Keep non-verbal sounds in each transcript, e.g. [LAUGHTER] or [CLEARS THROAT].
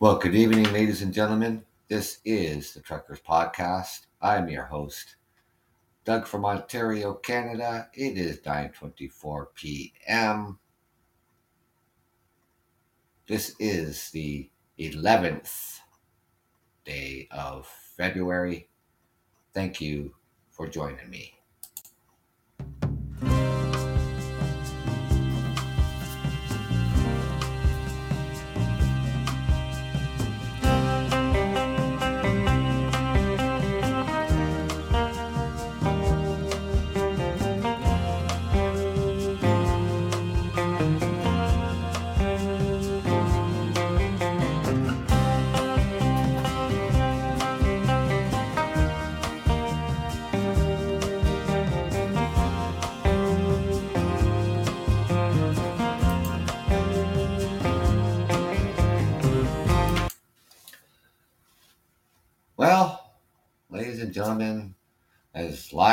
Well, good evening, ladies and gentlemen. This is the Truckers Podcast. I'm your host, Doug from Ontario, Canada. It is 9:24 p.m. This is the 11th day of February. Thank you for joining me.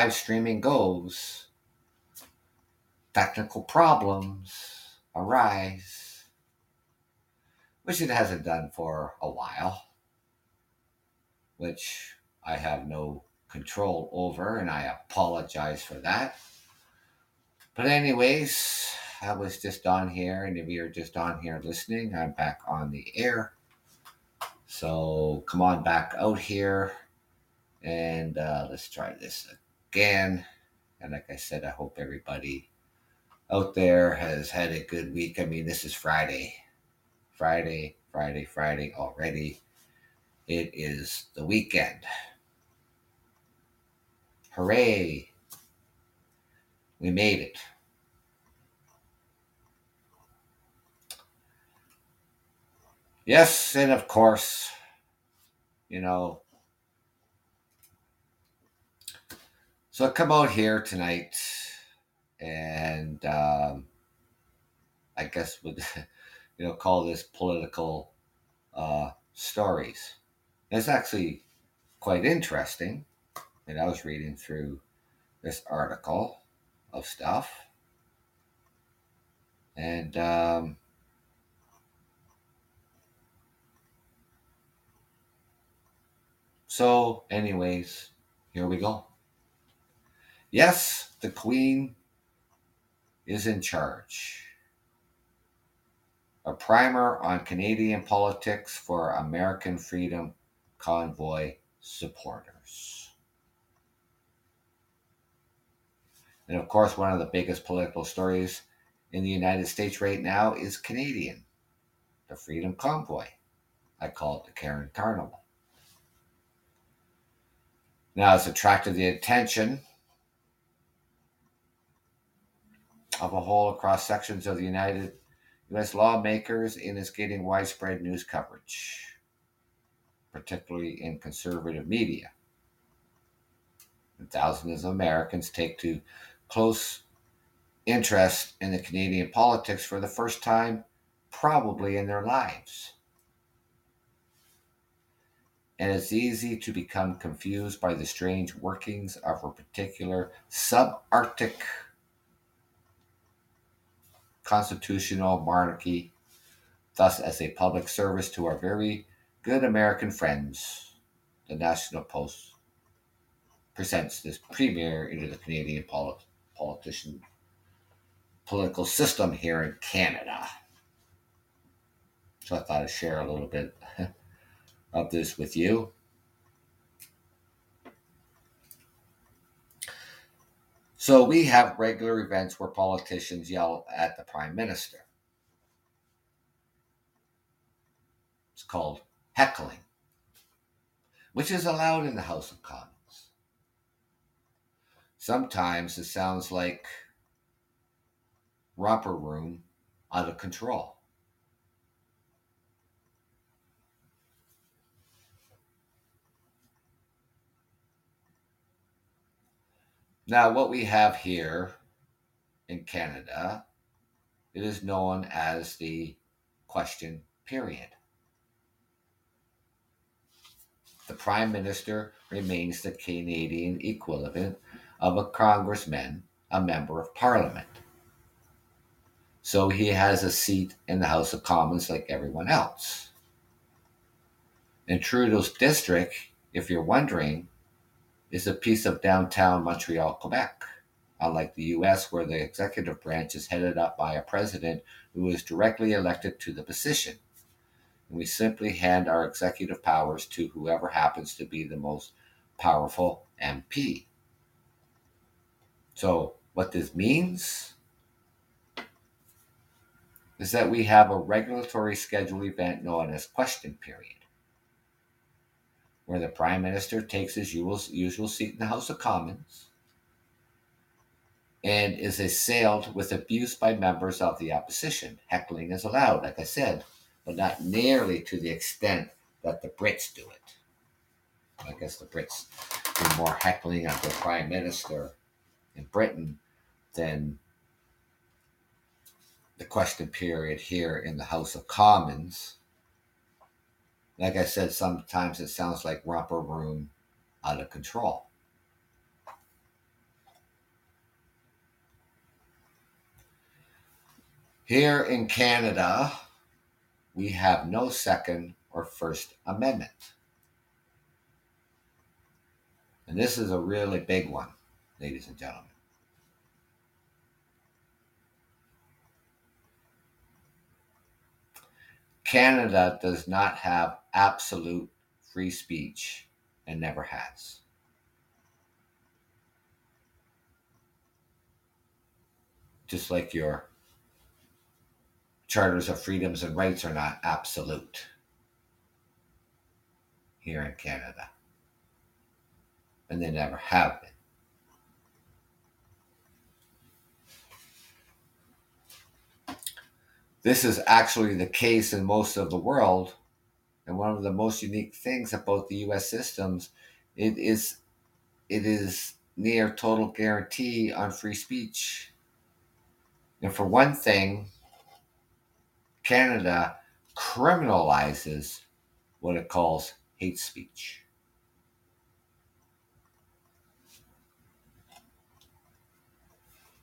Live streaming goes, technical problems arise, which it hasn't done for a while, which I have no control over, and I apologize for that. But, anyways, I was just on here, and if you're just on here listening, I'm back on the air. So come on back out here and uh, let's try this again. And like I said, I hope everybody out there has had a good week. I mean, this is Friday, Friday, Friday, Friday already. It is the weekend. Hooray! We made it. Yes, and of course, you know. So I come out here tonight, and um, I guess would [LAUGHS] you know call this political uh, stories. It's actually quite interesting, and I was reading through this article of stuff, and. Um, So, anyways, here we go. Yes, the Queen is in charge. A primer on Canadian politics for American Freedom Convoy supporters. And of course, one of the biggest political stories in the United States right now is Canadian, the Freedom Convoy. I call it the Karen Carnival. Now it's attracted the attention of a whole across sections of the United U.S. lawmakers and is getting widespread news coverage, particularly in conservative media. And thousands of Americans take to close interest in the Canadian politics for the first time, probably in their lives and it's easy to become confused by the strange workings of a particular subarctic constitutional monarchy. Thus, as a public service to our very good American friends, the National Post presents this premiere into the Canadian polit- politician political system here in Canada. So I thought I'd share a little bit [LAUGHS] of this with you. So we have regular events where politicians yell at the prime minister. It's called heckling, which is allowed in the House of Commons. Sometimes it sounds like romper room out of control. Now, what we have here in Canada, it is known as the question period. The Prime Minister remains the Canadian equivalent of a congressman, a member of parliament. So he has a seat in the House of Commons like everyone else. In Trudeau's district, if you're wondering, is a piece of downtown Montreal, Quebec. Unlike the US, where the executive branch is headed up by a president who is directly elected to the position. And we simply hand our executive powers to whoever happens to be the most powerful MP. So, what this means is that we have a regulatory schedule event known as question period, where the Prime Minister takes his usual, seat in the House of Commons and is assailed with abuse by members of the opposition. Heckling is allowed, like I said, but not nearly to the extent that the Brits do it. I guess the Brits do more heckling of the Prime Minister in Britain than the question period here in the House of Commons. Like I said, sometimes it sounds like romper room out of control. Here in Canada, we have no Second or First Amendment. And this is a really big one, ladies and gentlemen. Canada does not have absolute free speech and never has. Just like your charters of freedoms and rights are not absolute here in Canada. And they never have been. This is actually the case in most of the world. And one of the most unique things about the US systems it is it is near total guarantee on free speech. And for one thing, Canada criminalizes what it calls hate speech.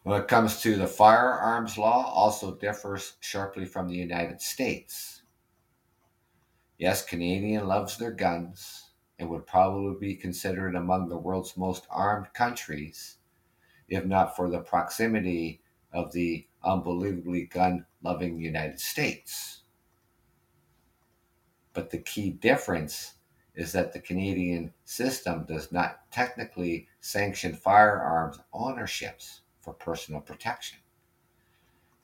When it comes to the firearms law, also differs sharply from the United States. Yes, Canadian loves their guns and would probably be considered among the world's most armed countries, if not for the proximity of the unbelievably gun loving United States. But the key difference is that the Canadian system does not technically sanction firearms ownerships for personal protection.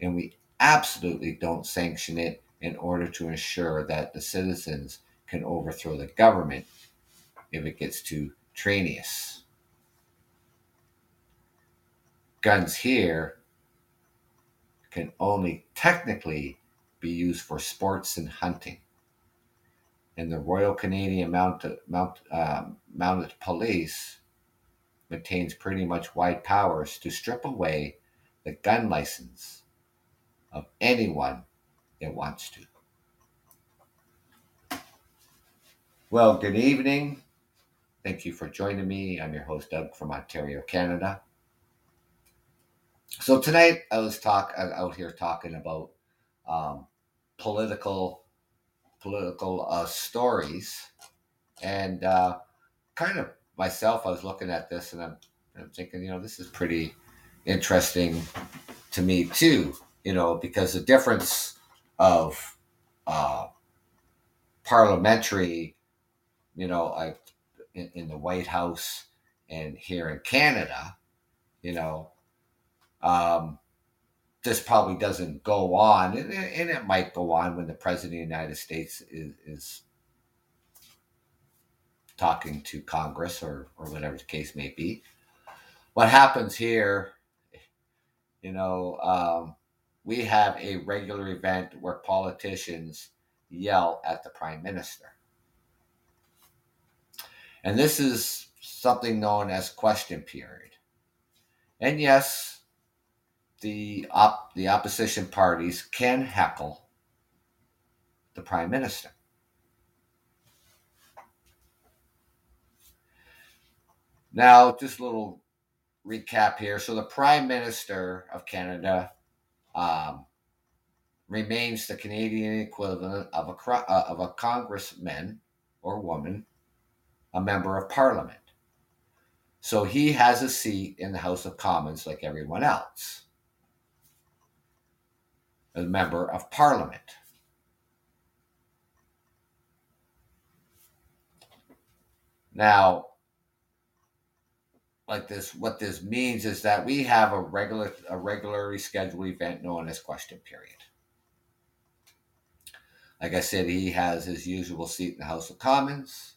And we absolutely don't sanction it in order to ensure that the citizens can overthrow the government if it gets too trainious. Guns here can only technically be used for sports and hunting. And the Royal Canadian Mount, uh, Mounted Police maintains pretty much wide powers to strip away the gun license of anyone it wants to. Well, good evening. Thank you for joining me. I'm your host, Doug from Ontario, Canada. So tonight I was talk out here talking about um, political political uh, stories, and uh, kind of myself, I was looking at this and I'm, I'm thinking, you know, this is pretty interesting to me too, you know, because the difference of uh, parliamentary, you know, I, in, in the White House and here in Canada, you know, um, this probably doesn't go on, and, and, it might go on when the president of the United States is, is talking to Congress or, or whatever the case may be. What happens here, you know, um, we have a regular event where politicians yell at the prime minister. And this is something known as question period. And yes, the op- the opposition parties can heckle the prime minister. Now, just a little recap here. So, the Prime Minister of Canada um, remains the Canadian equivalent of a uh, of a congressman or woman a member of parliament. So he has a seat in the House of Commons like everyone else, a member of parliament. Now, like this, what this means is that we have a regular, a regularly scheduled event known as question period. Like I said, he has his usual seat in the House of Commons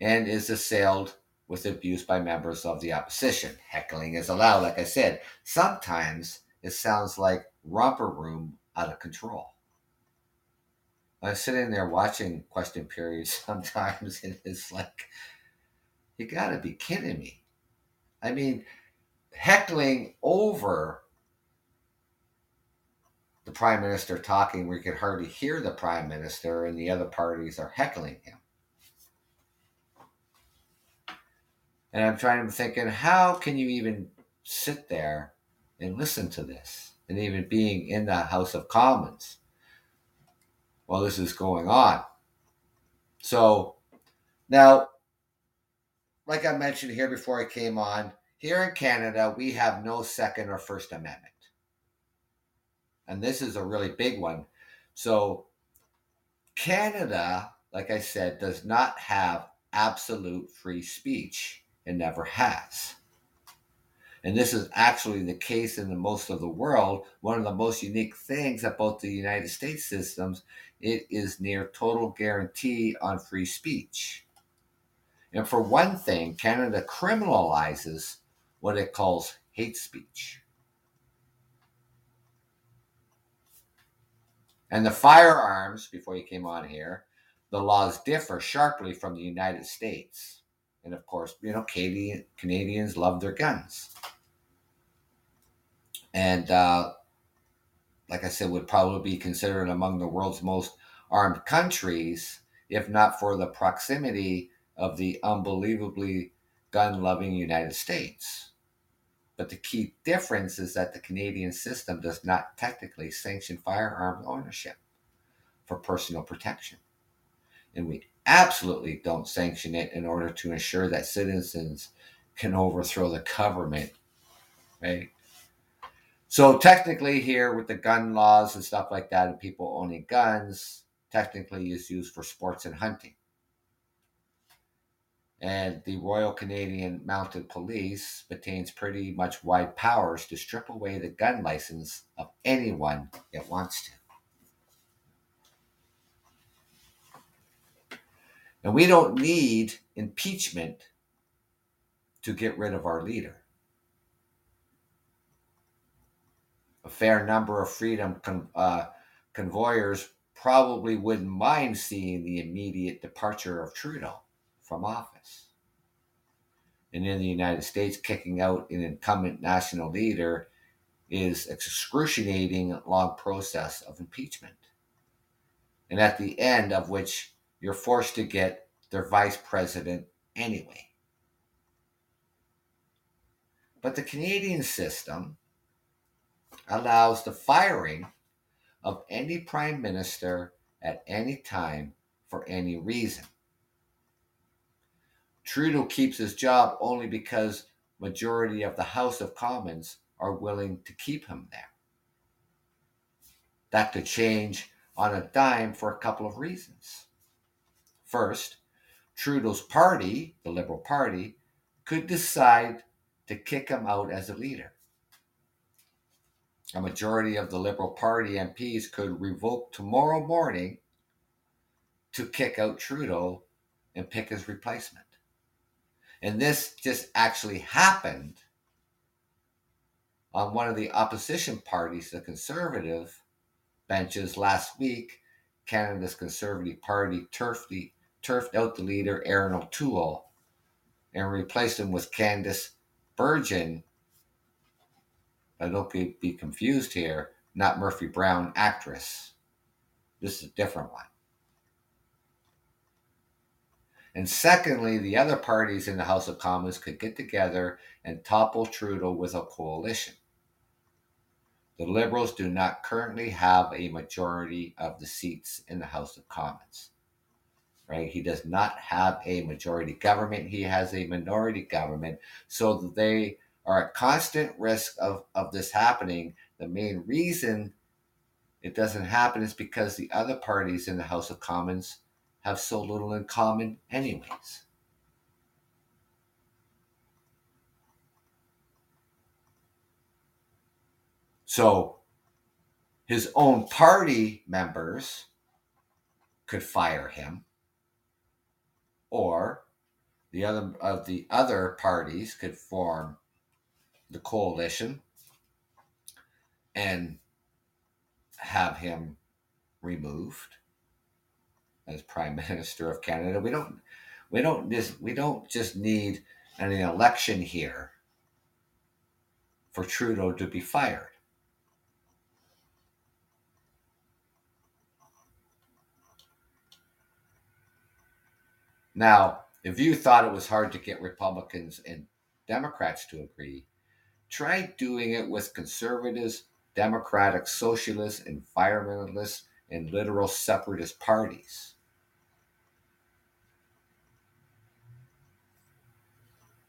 and is assailed with abuse by members of the opposition. Heckling is allowed. Like I said, sometimes it sounds like romper room out of control. I'm sitting there watching question periods [LAUGHS] sometimes, and it's like, you gotta be kidding me. I mean, heckling over the prime minister talking you could hardly hear the prime minister and the other parties are heckling him. And I'm trying to thinking, how can you even sit there and listen to this? And even being in the House of Commons while this is going on. So now, like I mentioned here before I came on, here in Canada, we have no Second or First Amendment. And this is a really big one. So, Canada, like I said, does not have absolute free speech. It never has. And this is actually the case in the most of the world. One of the most unique things about the United States systems, it is near total guarantee on free speech. And for one thing, Canada criminalizes what it calls hate speech. And the firearms, before you came on here, the laws differ sharply from the United States. And of course, you know, Canadian, Canadians love their guns. And uh, like I said, would probably be considered among the world's most armed countries, if not for the proximity of the unbelievably gun loving United States. But the key difference is that the Canadian system does not technically sanction firearm ownership for personal protection. And we absolutely don't sanction it in order to ensure that citizens can overthrow the government, right? So technically, here with the gun laws and stuff like that, and people owning guns, technically is used for sports and hunting. And the Royal Canadian Mounted Police retains pretty much wide powers to strip away the gun license of anyone it wants to. And we don't need impeachment to get rid of our leader. A fair number of freedom con- uh, convoyers probably wouldn't mind seeing the immediate departure of Trudeau from office. And in the United States, kicking out an incumbent national leader is excruciating long process of impeachment. And at the end of which you're forced to get their vice president anyway. But the Canadian system allows the firing of any prime minister at any time for any reason. Trudeau keeps his job only because majority of the House of Commons are willing to keep him there. That could change on a dime for a couple of reasons. First, Trudeau's party, the Liberal Party, could decide to kick him out as a leader. A majority of the Liberal Party MPs could revoke tomorrow morning to kick out Trudeau and pick his replacement. And this just actually happened on one of the opposition parties, the Conservative benches last week. Canada's Conservative Party turfed the turfed out the leader, Erin O'Toole, and replaced him with Candice Bergen. I don't be confused here, not Murphy Brown, actress. This is a different one. And secondly, the other parties in the House of Commons could get together and topple Trudeau with a coalition. The Liberals do not currently have a majority of the seats in the House of Commons. right? He does not have a majority government, he has a minority government. So they are at constant risk of, of this happening. The main reason it doesn't happen is because the other parties in the House of Commons have so little in common, anyways. So his own party members could fire him, or the other of the other parties could form the coalition and have him removed as prime [LAUGHS] minister of Canada. We don't we don't just we don't just need an election here for Trudeau to be fired. Now, if you thought it was hard to get Republicans and Democrats to agree, try doing it with conservatives, democratic socialists, environmentalists, and literal separatist parties.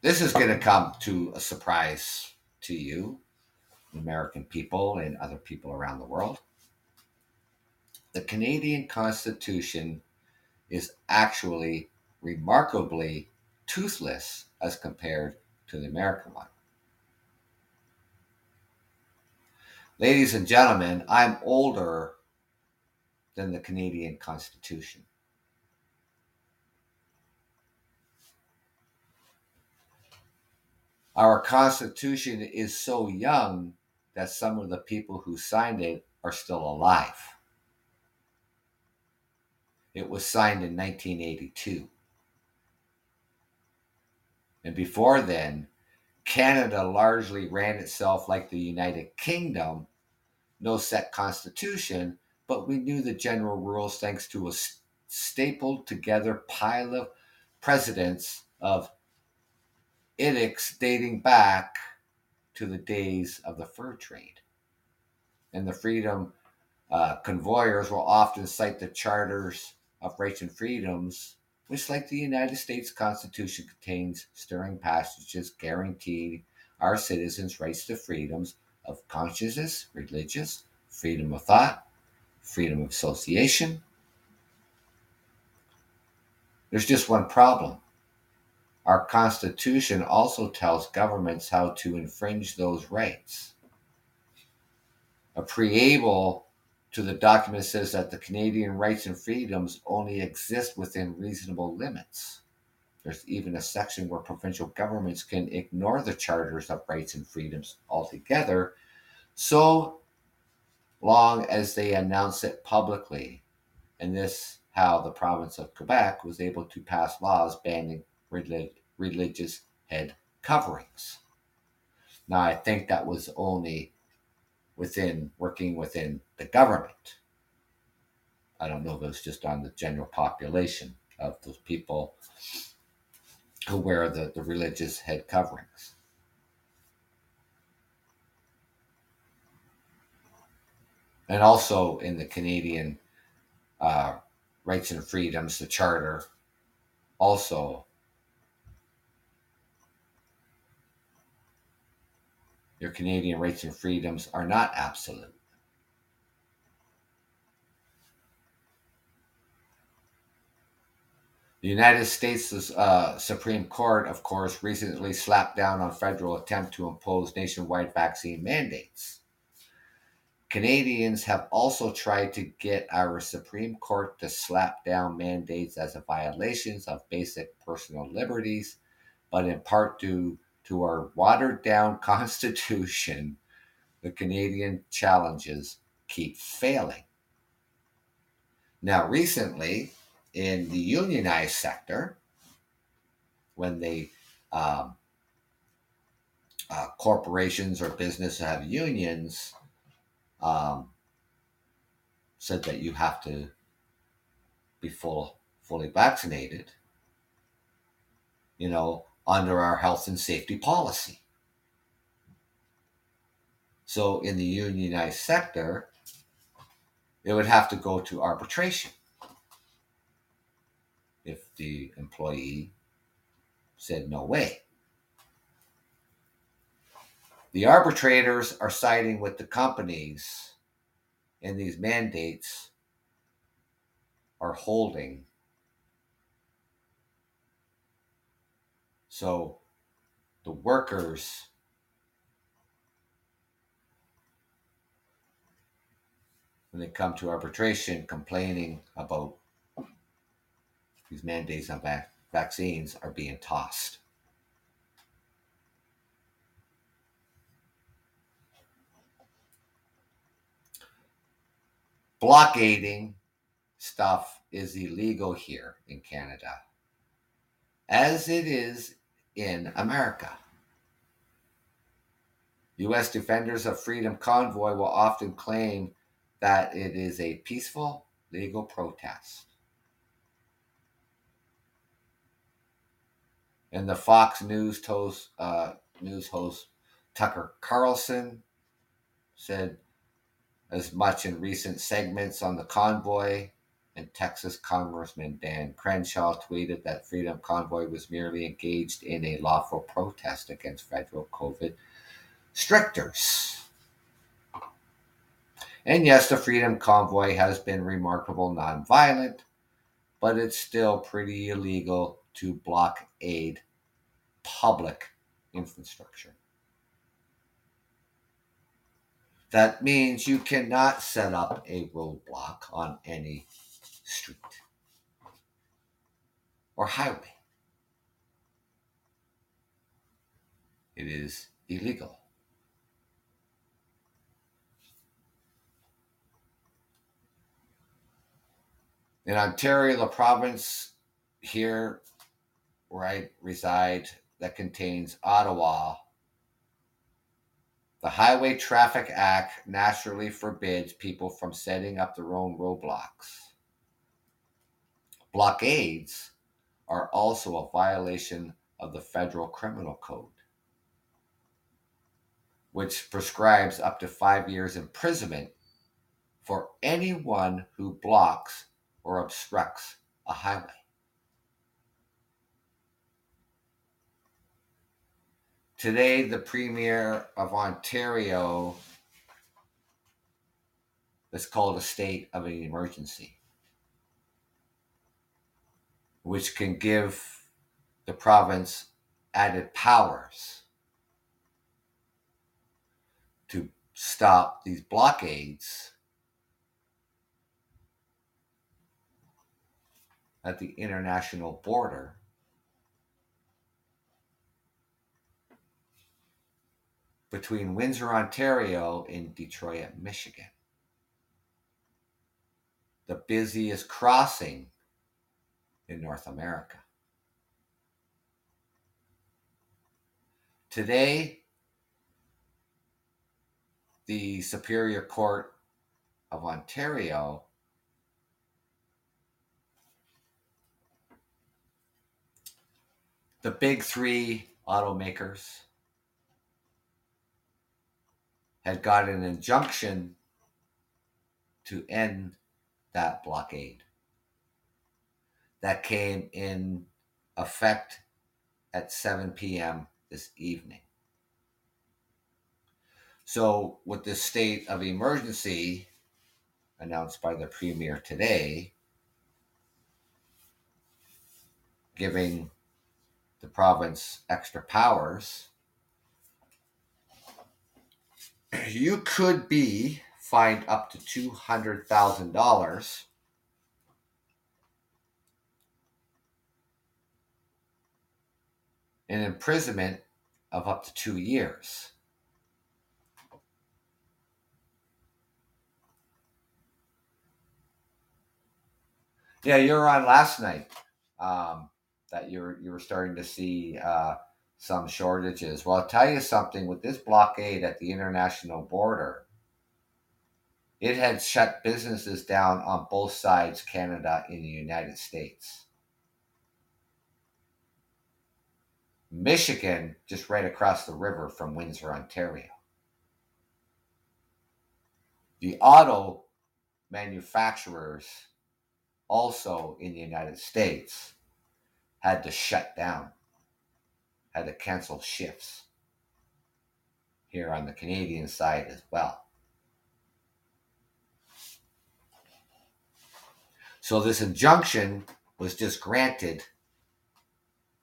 This is going to come to a surprise to you, American people, and other people around the world. The Canadian Constitution is actually remarkably toothless as compared to the American one. Ladies and gentlemen, I'm older than the Canadian Constitution. Our Constitution is so young that some of the people who signed it are still alive. It was signed in 1982. And before then, Canada largely ran itself like the United Kingdom, no set constitution, but we knew the general rules thanks to a stapled together pile of precedents of edicts dating back to the days of the fur trade. And the freedom uh, convoyers will often cite the charters of rights and freedoms which, like the United States Constitution, contains stirring passages guaranteeing our citizens' rights to freedoms of consciousness, religious, freedom of thought, freedom of association. There's just one problem. Our Constitution also tells governments how to infringe those rights. A preamble to the document says that the Canadian rights and freedoms only exist within reasonable limits. There's even a section where provincial governments can ignore the charters of rights and freedoms altogether, so long as they announce it publicly. And this how the province of Quebec was able to pass laws banning relig- religious head coverings. Now, I think that was only within working within the government. I don't know if it was just on the general population of those people who wear the, the religious head coverings. And also in the Canadian uh, Rights and Freedoms, the Charter, also Your Canadian rights and freedoms are not absolute. The United States uh, Supreme Court, of course, recently slapped down on federal attempt to impose nationwide vaccine mandates. Canadians have also tried to get our Supreme Court to slap down mandates as a violations of basic personal liberties, but in part due to our watered down [LAUGHS] constitution, the Canadian challenges keep failing. Now, recently, in the unionized sector, when they um, uh, corporations or business have unions, um, said that you have to be full fully vaccinated. You know, under our health and safety policy. So, in the unionized sector, it would have to go to arbitration. If the employee said, No way. The arbitrators are siding with the companies, and these mandates are holding. So the workers when they come to arbitration complaining about these mandates on vac- vaccines are being tossed. Blockading stuff is illegal here in Canada, as it is in America. U.S. defenders of Freedom Convoy will often claim that it is a peaceful legal protest. And the Fox News host, uh, news host Tucker Carlson said as much in recent segments on the convoy. And Texas Congressman Dan Crenshaw tweeted that Freedom Convoy was merely engaged in a lawful protest against federal COVID strictures. And yes, the Freedom Convoy has been remarkable nonviolent, but it's still pretty illegal to blockade public infrastructure. That means you cannot set up a roadblock on any street or highway. It is illegal. In Ontario, the province here where I reside that contains Ottawa, the Highway Traffic Act naturally forbids people from setting up their own roadblocks. Blockades are also a violation of the Federal Criminal Code, which prescribes up to five years imprisonment for anyone who blocks or obstructs a highway. Today, the Premier of Ontario is called a state of an emergency, which can give the province added powers to stop these blockades at the international border between Windsor, Ontario, and Detroit, Michigan. The busiest crossing in North America. Today, the Superior Court of Ontario the big three automakers had got an injunction to end that blockade. That came in effect at 7 p.m. this evening. So, with the state of emergency announced by the Premier today, giving the province extra powers, [CLEARS THROAT] you could be fined up to $200,000 and imprisonment of up to two years. Yeah, you were on last night. Um, that you're you were starting to see uh, some shortages. Well, I'll tell you something. With this blockade at the international border, it had shut businesses down on both sides, Canada and the United States. Michigan, just right across the river from Windsor, Ontario. The auto manufacturers, also in the United States, had to shut down, had to cancel shifts here on the Canadian side as well. So this injunction was just granted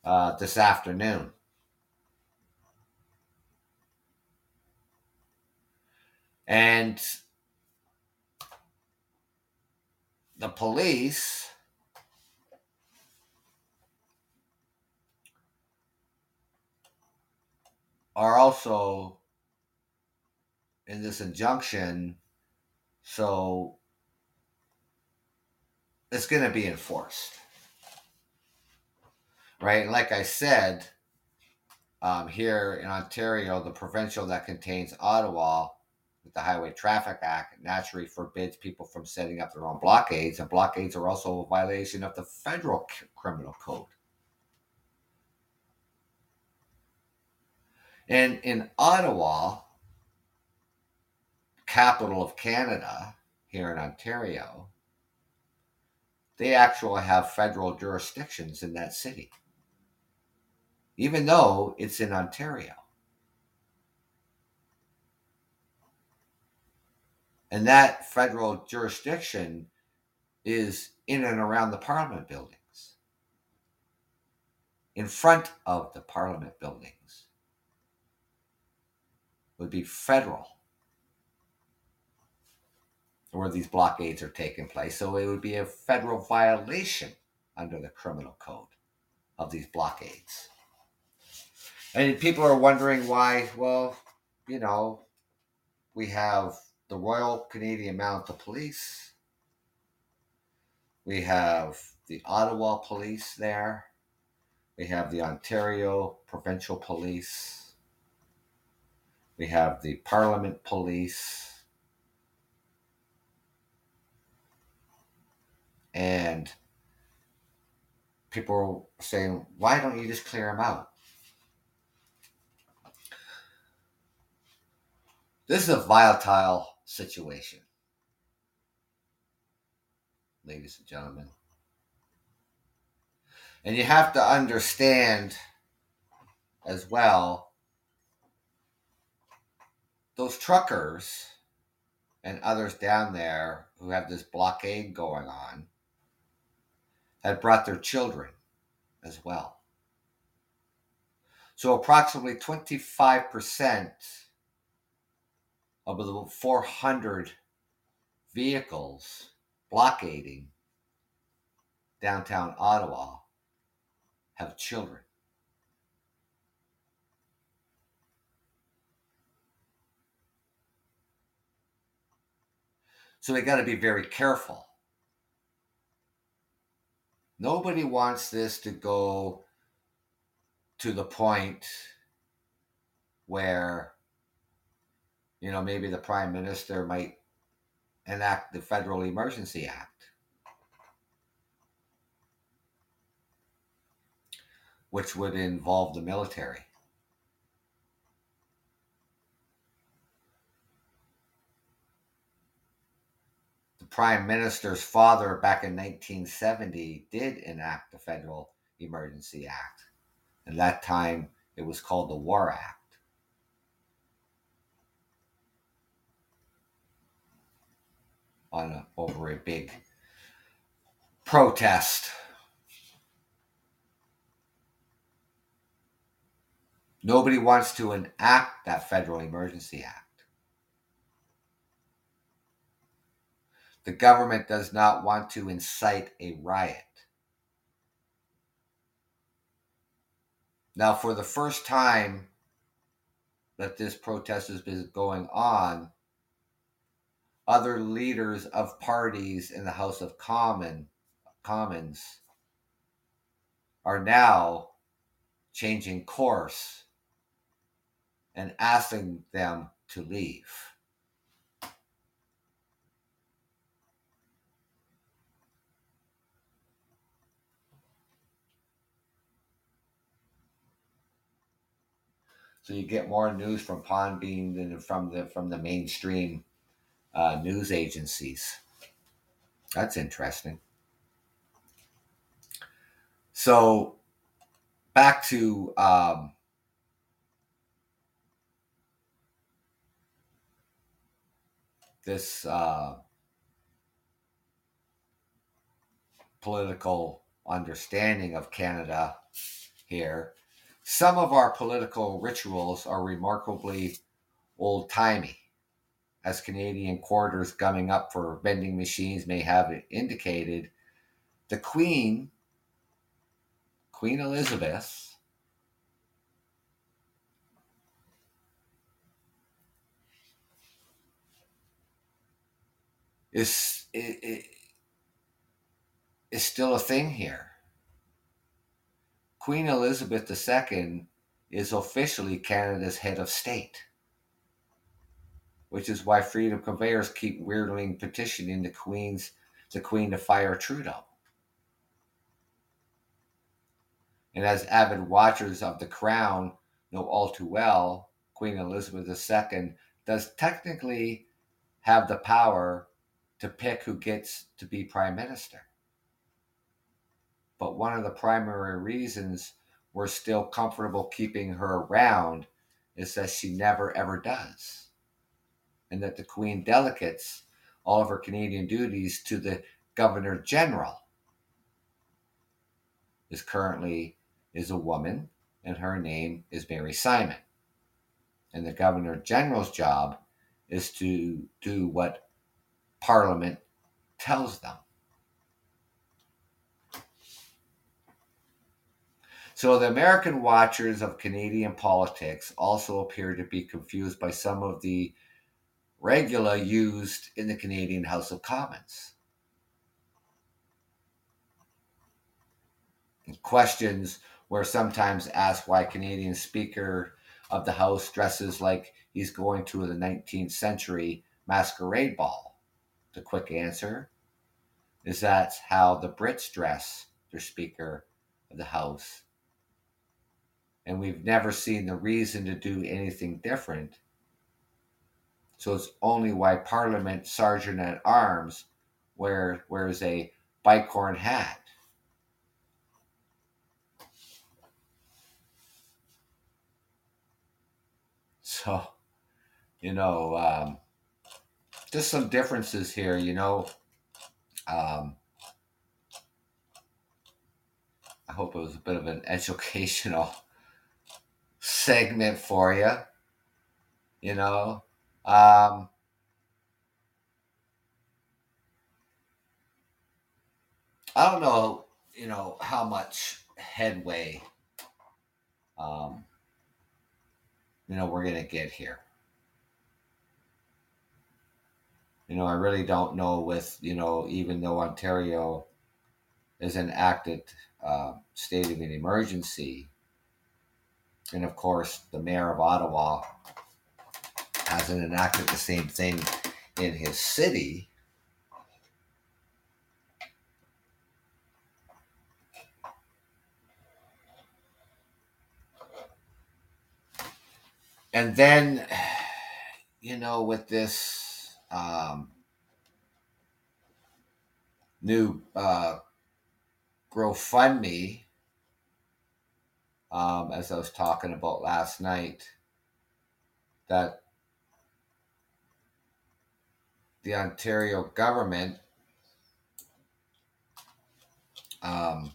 uh, this afternoon. And the police are also in this injunction, so it's going to be enforced. Right? Like I said, um, here in Ontario, the provincial that contains Ottawa with the Highway Traffic Act naturally forbids people from setting up their own blockades, and blockades are also a violation of the federal c- criminal code. And in Ottawa, capital of Canada, here in Ontario, they actually have federal jurisdictions in that city, even though it's in Ontario. And that federal jurisdiction is in and around the Parliament buildings, in front of the Parliament buildings would be federal where these blockades are taking place. So it would be a federal violation under the criminal code of these blockades. And people are wondering why, well, you know, we have the Royal Canadian Mounted Police, we have the Ottawa Police there, we have the Ontario Provincial Police, we have the Parliament Police And people saying, why don't you just clear them out? This is a volatile situation, ladies and gentlemen. And you have to understand as well those truckers and others down there who have this blockade going on had brought their children as well. So approximately 25% of the 400 vehicles blockading downtown Ottawa have children. So we got to be very careful Nobody wants this to go to the point where, you know, maybe the prime minister might enact the Federal Emergency Act, which would involve the military. Prime minister's father back in 1970 did enact the Federal Emergency Act. And that time it was called the War Act. On a, over a big protest. Nobody wants to enact that Federal Emergency Act. The government does not want to incite a riot. Now, for the first time that this protest has been going on, other leaders of parties in the House of Common, Commons are now changing course and asking them to leave. So you get more news from Podbean than from the from the mainstream uh, news agencies. That's interesting. So back to um, this uh, political understanding of Canada here. Some of our political rituals are remarkably old timey, as Canadian quarters gumming up for vending machines may have indicated. The Queen, Queen Elizabeth, is, is, is still a thing here. Queen Elizabeth II is officially Canada's head of state, which is why freedom convoyers keep weirdly petitioning the Queen's the Queen to fire Trudeau. And as avid watchers of the Crown know all too well, Queen Elizabeth II does technically have the power to pick who gets to be Prime Minister. But one of the primary reasons we're still comfortable keeping her around is that she never ever does. And that the Queen delegates all of her Canadian duties to the Governor General is currently is a woman and her name is Mary Simon. And the Governor General's job is to do what Parliament tells them. So the American watchers of Canadian politics also appear to be confused by some of the regalia used in the Canadian House of Commons. Questions were sometimes asked why Canadian Speaker of the House dresses like he's going to the 19th century masquerade ball. The quick answer is that's how the Brits dress their Speaker of the House and we've never seen the reason to do anything different. So it's only why Parliament Sergeant at Arms wear, wears a bicorn hat. So, you know, um, just some differences here, you know. Um, I hope it was a bit of an [LAUGHS] educational segment for you. You know, um, I don't know, you know, how much headway, um, you know, we're to get here. You know, I really don't know with, you know, even though Ontario is enacted uh, state of an emergency, and of course, the mayor of Ottawa hasn't enacted the same thing in his city. And then, you know, with this um, new uh, GoFundMe, um, as I was talking about last night, that the Ontario government um,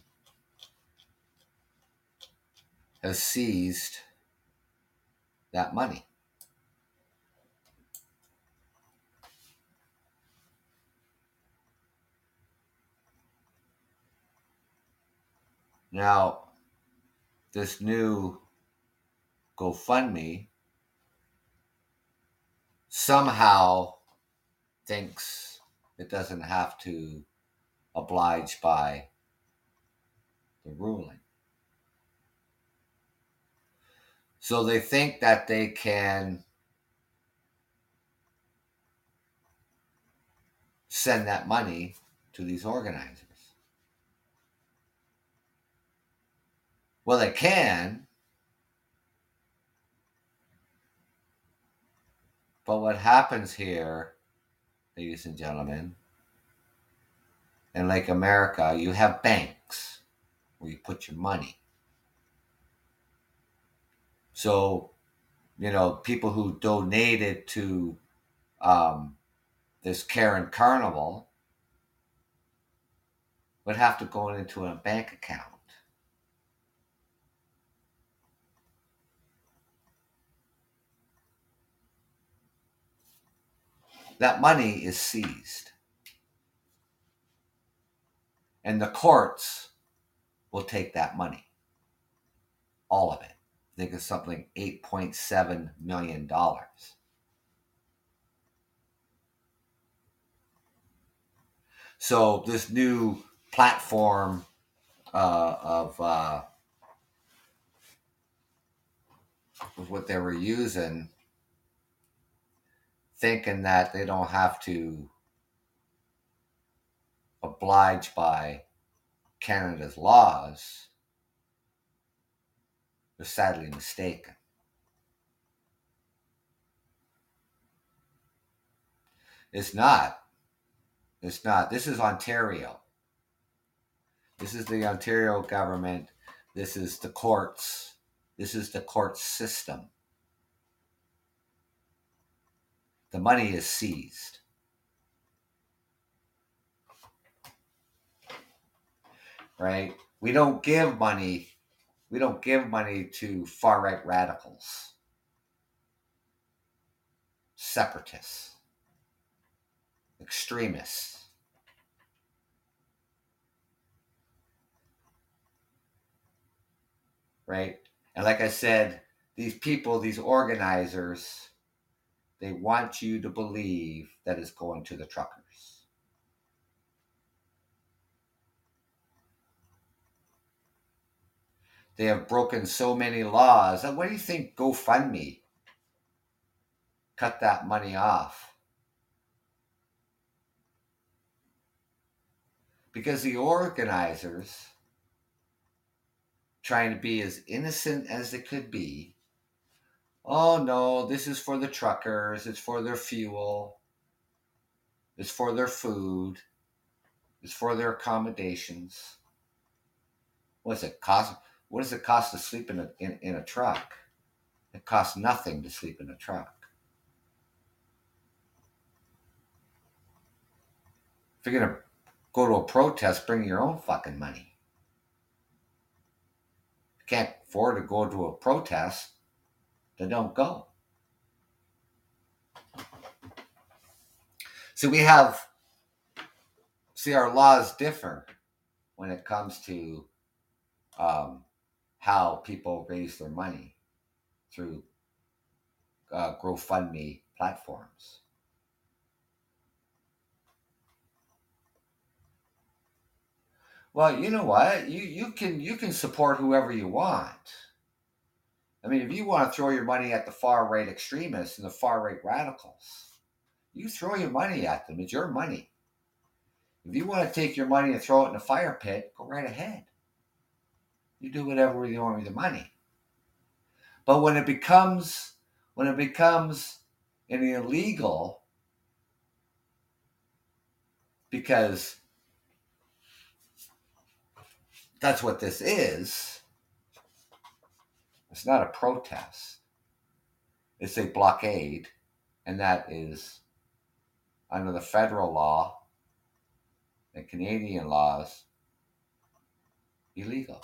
has seized that money. Now, this new GoFundMe somehow thinks it doesn't have to oblige by the ruling. So they think that they can send that money to these organizers. Well, they can. But what happens here, ladies and gentlemen, in like America, you have banks where you put your money. So, you know, people who donated to um, this Karen Carnival would have to go into a bank account. That money is seized. And the courts will take that money. All of it. I think it's something $8.7 million. So this new platform uh, of uh, what they were using, thinking that they don't have to oblige by Canada's laws, they're sadly mistaken. It's not. It's not. This is Ontario. This is the Ontario government. This is the courts. This is the court system. The money is seized. Right? We don't give money. We don't give money to far right radicals, separatists, extremists. right? And like I said, these people, these organizers, they want you to believe that it's going to the truckers. They have broken so many laws. What do you think GoFundMe cut that money off? Because the organizers trying to be as innocent as they could be. Oh no, this is for the truckers, it's for their fuel, it's for their food, it's for their accommodations. What does it cost? What does it cost to sleep in a, in, in a truck? It costs nothing to sleep in a truck. If you're going to go to a protest, bring your own fucking money you can't afford to go to a protest, then don't go. So we have, see, our laws differ when it comes to um, how people raise their money through uh, GoFundMe platforms. Well, you know what? You you can you can support whoever you want. I mean, if you want to throw your money at the far right extremists and the far right radicals, you throw your money at them. It's your money. If you want to take your money and throw it in a fire pit, go right ahead. You do whatever you want with the money. But when it becomes when it becomes an illegal because that's what this is. It's not a protest, it's a blockade, and that is under the federal law and Canadian laws illegal.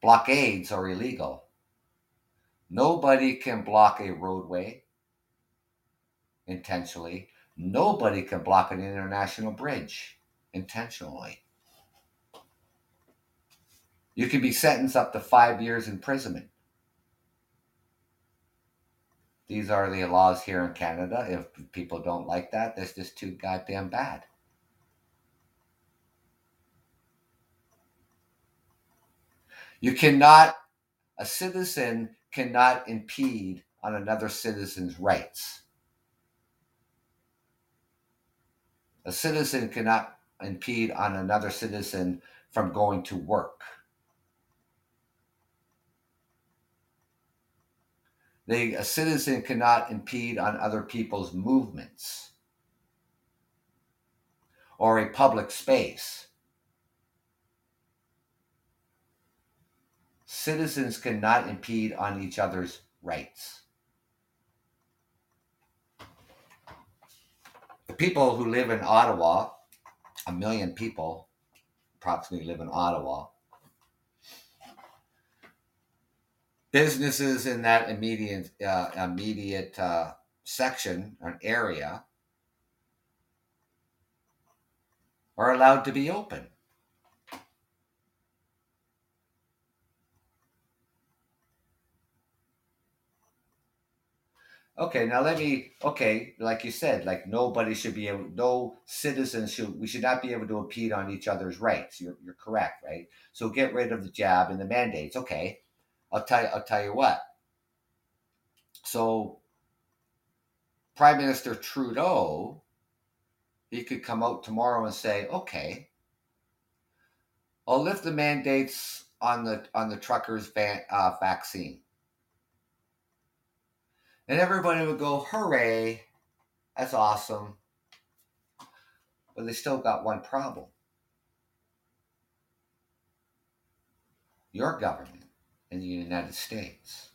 Blockades are illegal. Nobody can block a roadway intentionally. Nobody can block an international bridge intentionally. You can be sentenced up to five years imprisonment. These are the laws here in Canada. If people don't like that, that's just too goddamn bad. You cannot, a citizen cannot impede on another citizen's rights. A citizen cannot impede on another citizen from going to work. They, a citizen cannot impede on other people's movements or a public space. citizens cannot impede on each other's rights. The people who live in Ottawa, a million people approximately live in Ottawa. Businesses in that immediate uh, immediate uh, section or area are allowed to be open. Okay, now let me. Okay, like you said, like nobody should be able, no citizens should. We should not be able to impede on each other's rights. You're, you're correct, right? So get rid of the jab and the mandates. Okay, I'll tell you. I'll tell you what. So, Prime Minister Trudeau, he could come out tomorrow and say, okay, I'll lift the mandates on the on the truckers' van, uh, vaccine and everybody would go, hooray, that's awesome. But they still got one problem. Your government in the United States.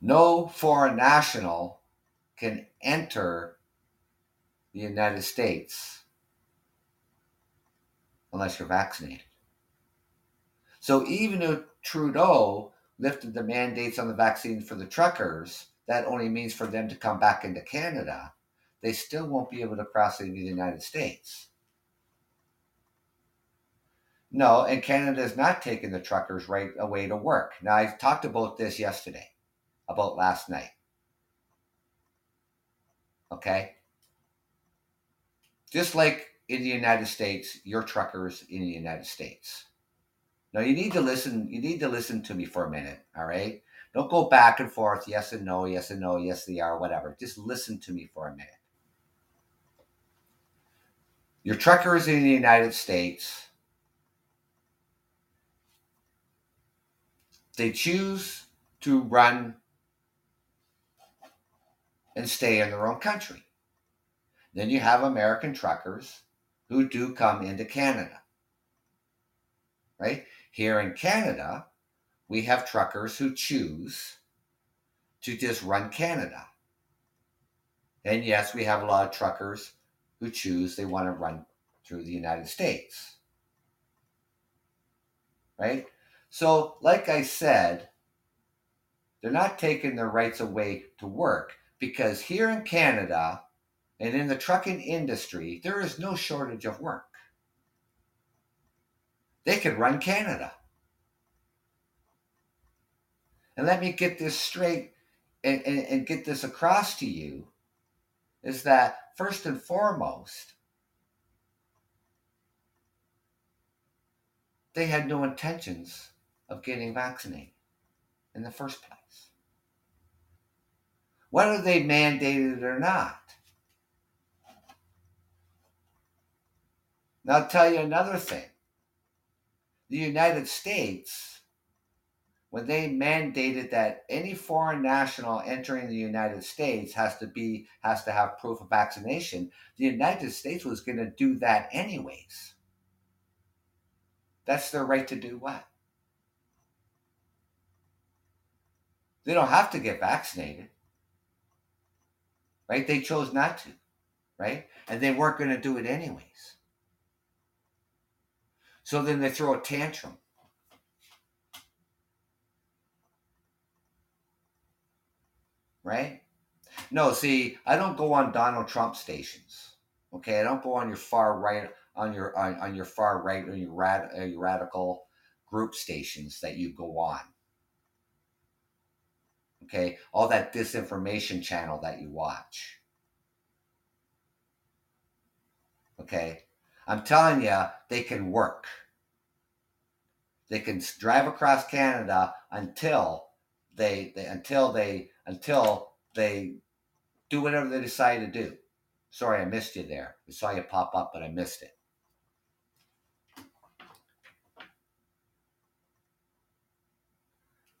No foreign national can enter the United States unless you're vaccinated. So even if Trudeau lifted the mandates on the vaccine for the truckers, that only means for them to come back into Canada. They still won't be able to cross into the United States. No, and Canada is not taking the truckers right away to work. Now, I talked about this yesterday, about last night. Okay? Just like in the United States, your truckers in the United States. Now you need to listen. You need to listen to me for a minute. All right. Don't go back and forth. Yes and no. Yes and no. Yes they are. Whatever. Just listen to me for a minute. Your truckers in the United States, they choose to run and stay in their own country. Then you have American truckers who do come into Canada. Right? Here in Canada, we have truckers who choose to just run Canada. And yes, we have a lot of truckers who choose they want to run through the United States. Right? So, like I said, they're not taking their rights away to work because here in Canada and in the trucking industry, there is no shortage of work. They could run Canada. And let me get this straight and, and, and get this across to you is that first and foremost, they had no intentions of getting vaccinated in the first place. Whether they mandated it or not. Now, I'll tell you another thing the United States, when they mandated that any foreign national entering the United States has to be has to have proof of vaccination, the United States was going to do that anyways. That's their right to do what? They don't have to get vaccinated. Right? They chose not to. Right? And they weren't going to do it anyways. So then they throw a tantrum. Right? No, see, I don't go on Donald Trump stations. Okay, I don't go on your far right on your on, on your far right or your, rad, uh, your radical group stations that you go on. Okay, all that disinformation channel that you watch. Okay, I'm telling you, they can work. They can drive across Canada until they, they until they until they do whatever they decide to do. Sorry, I missed you there. I saw you pop up, but I missed it.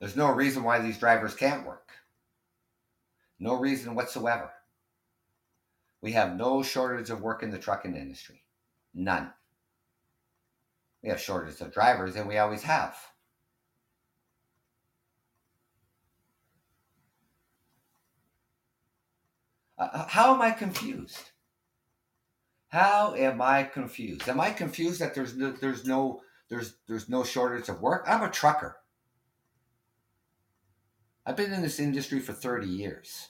There's no reason why these drivers can't work. No reason whatsoever. We have no shortage of work in the trucking industry. None. We have shortage of drivers, and we always have. Uh, uh, how am I confused? How am I confused? Am I confused that there's no, there's no there's there's no shortage of work? I'm a trucker. I've been in this industry for 30 years.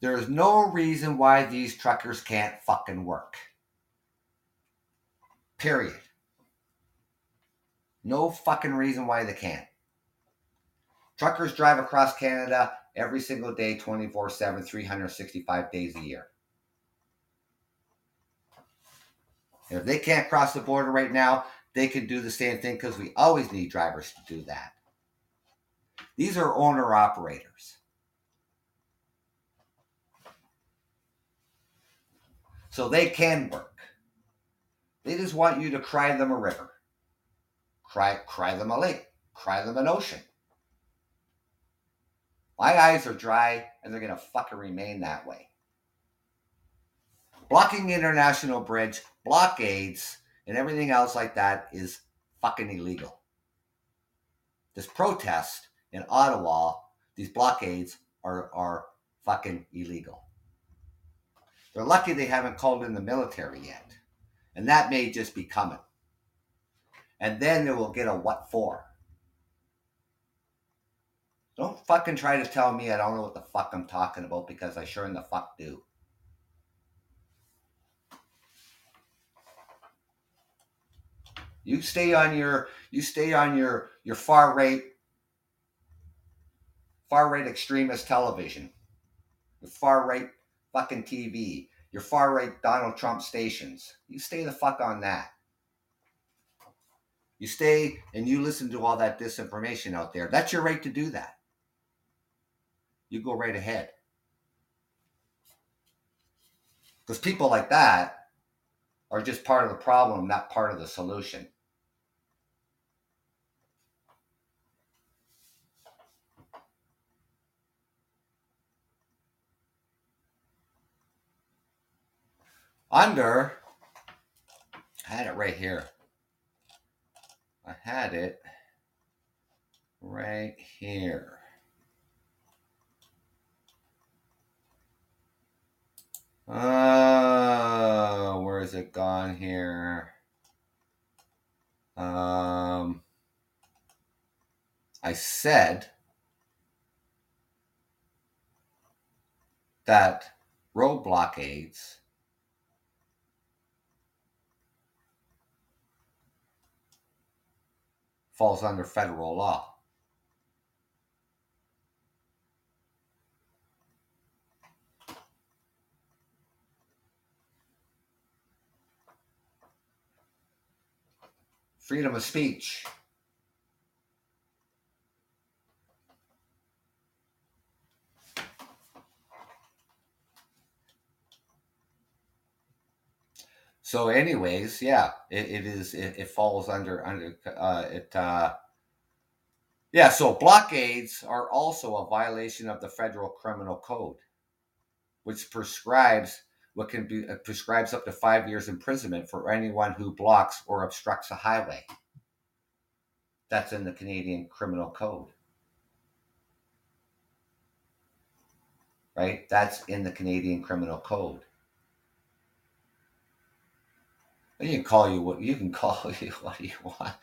There is no reason why these truckers can't fucking work. Period. No fucking reason why they can't. Truckers drive across Canada every single day, 24 7, 365 days a year. if they can't cross the border right now, they can do the same thing because we always need drivers to do that. These are owner operators. So they can work. They just want you to cry them a river, cry, cry them a lake, cry them an ocean. My eyes are dry and they're going to fucking remain that way. Blocking International Bridge, blockades, and everything else like that is fucking illegal. This protest in Ottawa, these blockades are, are fucking illegal. They're lucky they haven't called in the military yet. And that may just be coming. And then they will get a what for. Don't fucking try to tell me I don't know what the fuck I'm talking about because I sure in the fuck do. You stay on your you stay on your your far right far right extremist television, your far right fucking TV, your far right Donald Trump stations. You stay the fuck on that. You stay and you listen to all that disinformation out there. That's your right to do that you go right ahead. Because people like that are just part of the problem, not part of the solution. Under, I had it right here. I had it right here. Uh, where is it gone here? Um, I said that road blockades falls under federal law. freedom of speech. So, anyways, yeah, it, it is. It, it, falls under under uh, it. Uh, yeah, so blockades are also a violation of the federal criminal code, which prescribes what can be uh, prescribes up to five years imprisonment for anyone who blocks or obstructs a highway. That's in the Canadian Criminal Code. Right? That's in the Canadian Criminal Code. You can call you what you can [LAUGHS] call you what you want.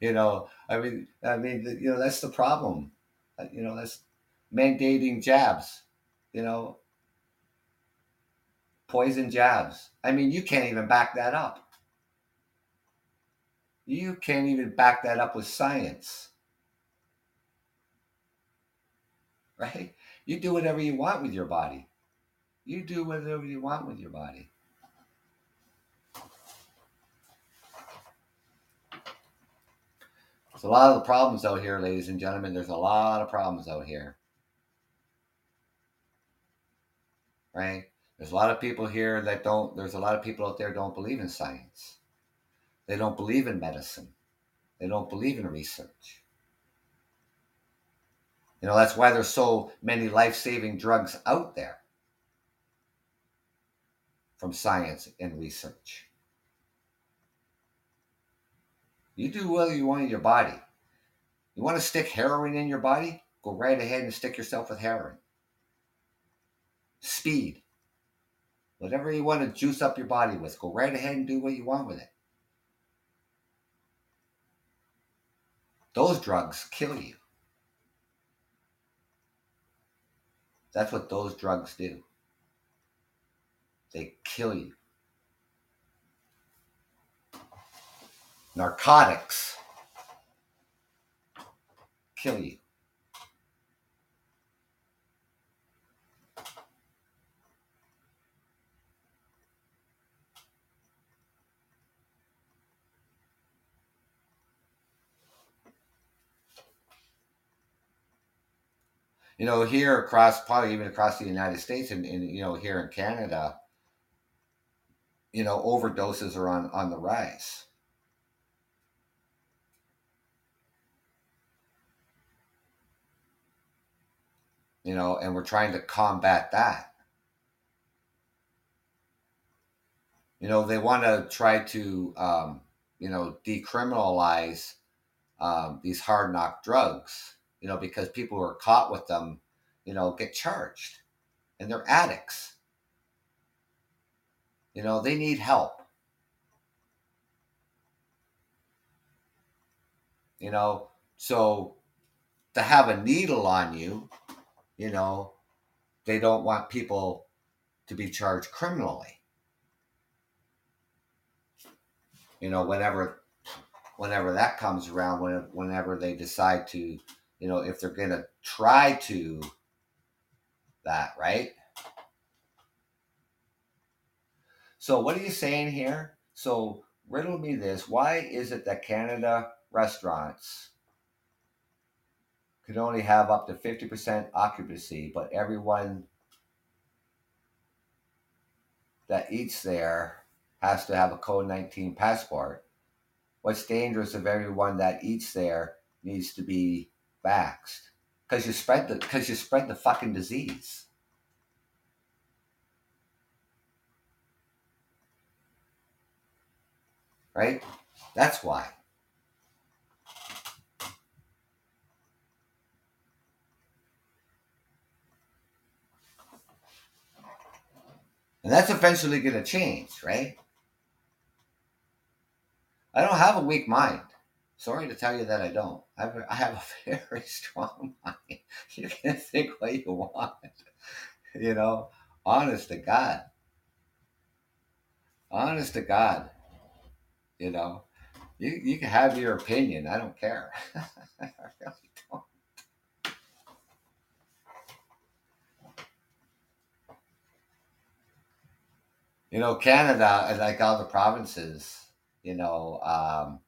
You know, I mean, I mean, you know, that's the problem. Uh, you know, that's mandating jabs. You know, poison jabs. I mean, you can't even back that up. You can't even back that up with science. Right? You do whatever you want with your body. You do whatever you want with your body. There's a lot of the problems out here, ladies and gentlemen. There's a lot of problems out here. Right? There's a lot of people here that don't, there's a lot of people out there don't believe in science. They don't believe in medicine. They don't believe in research. You know, that's why there's so many life saving drugs out there from science and research. You do what you want in your body. You want to stick heroin in your body? Go right ahead and stick yourself with heroin. Speed. Whatever you want to juice up your body with, go right ahead and do what you want with it. Those drugs kill you. That's what those drugs do. They kill you. Narcotics kill you. you know, here across, probably even across the United States and, and you know, here in Canada, you know, overdoses are on, on the rise. You know, and we're trying to combat that. You know, they want to try to, um, you know, decriminalize um, these hard knock drugs you know, because people who are caught with them, you know, get charged and they're addicts. You know, they need help. You know, so to have a needle on you, you know, they don't want people to be charged criminally. You know, whenever whenever that comes around, when, whenever they decide to you know, if they're going to try to that, right? So, what are you saying here? So, riddle me this why is it that Canada restaurants could only have up to 50% occupancy, but everyone that eats there has to have a COVID 19 passport? What's dangerous of everyone that eats there needs to be vaxxed because you spread the because you spread the fucking disease. Right? That's why. And that's eventually going to change, right? I don't have a weak mind. Sorry to tell you that I don't. I have, I have a [LAUGHS] very strong mind. You can think what you want. You know, honest to God. Honest to God. You know, you, you can have your opinion. I don't care. [LAUGHS] I really don't. You know, Canada, like all the provinces, you know, um,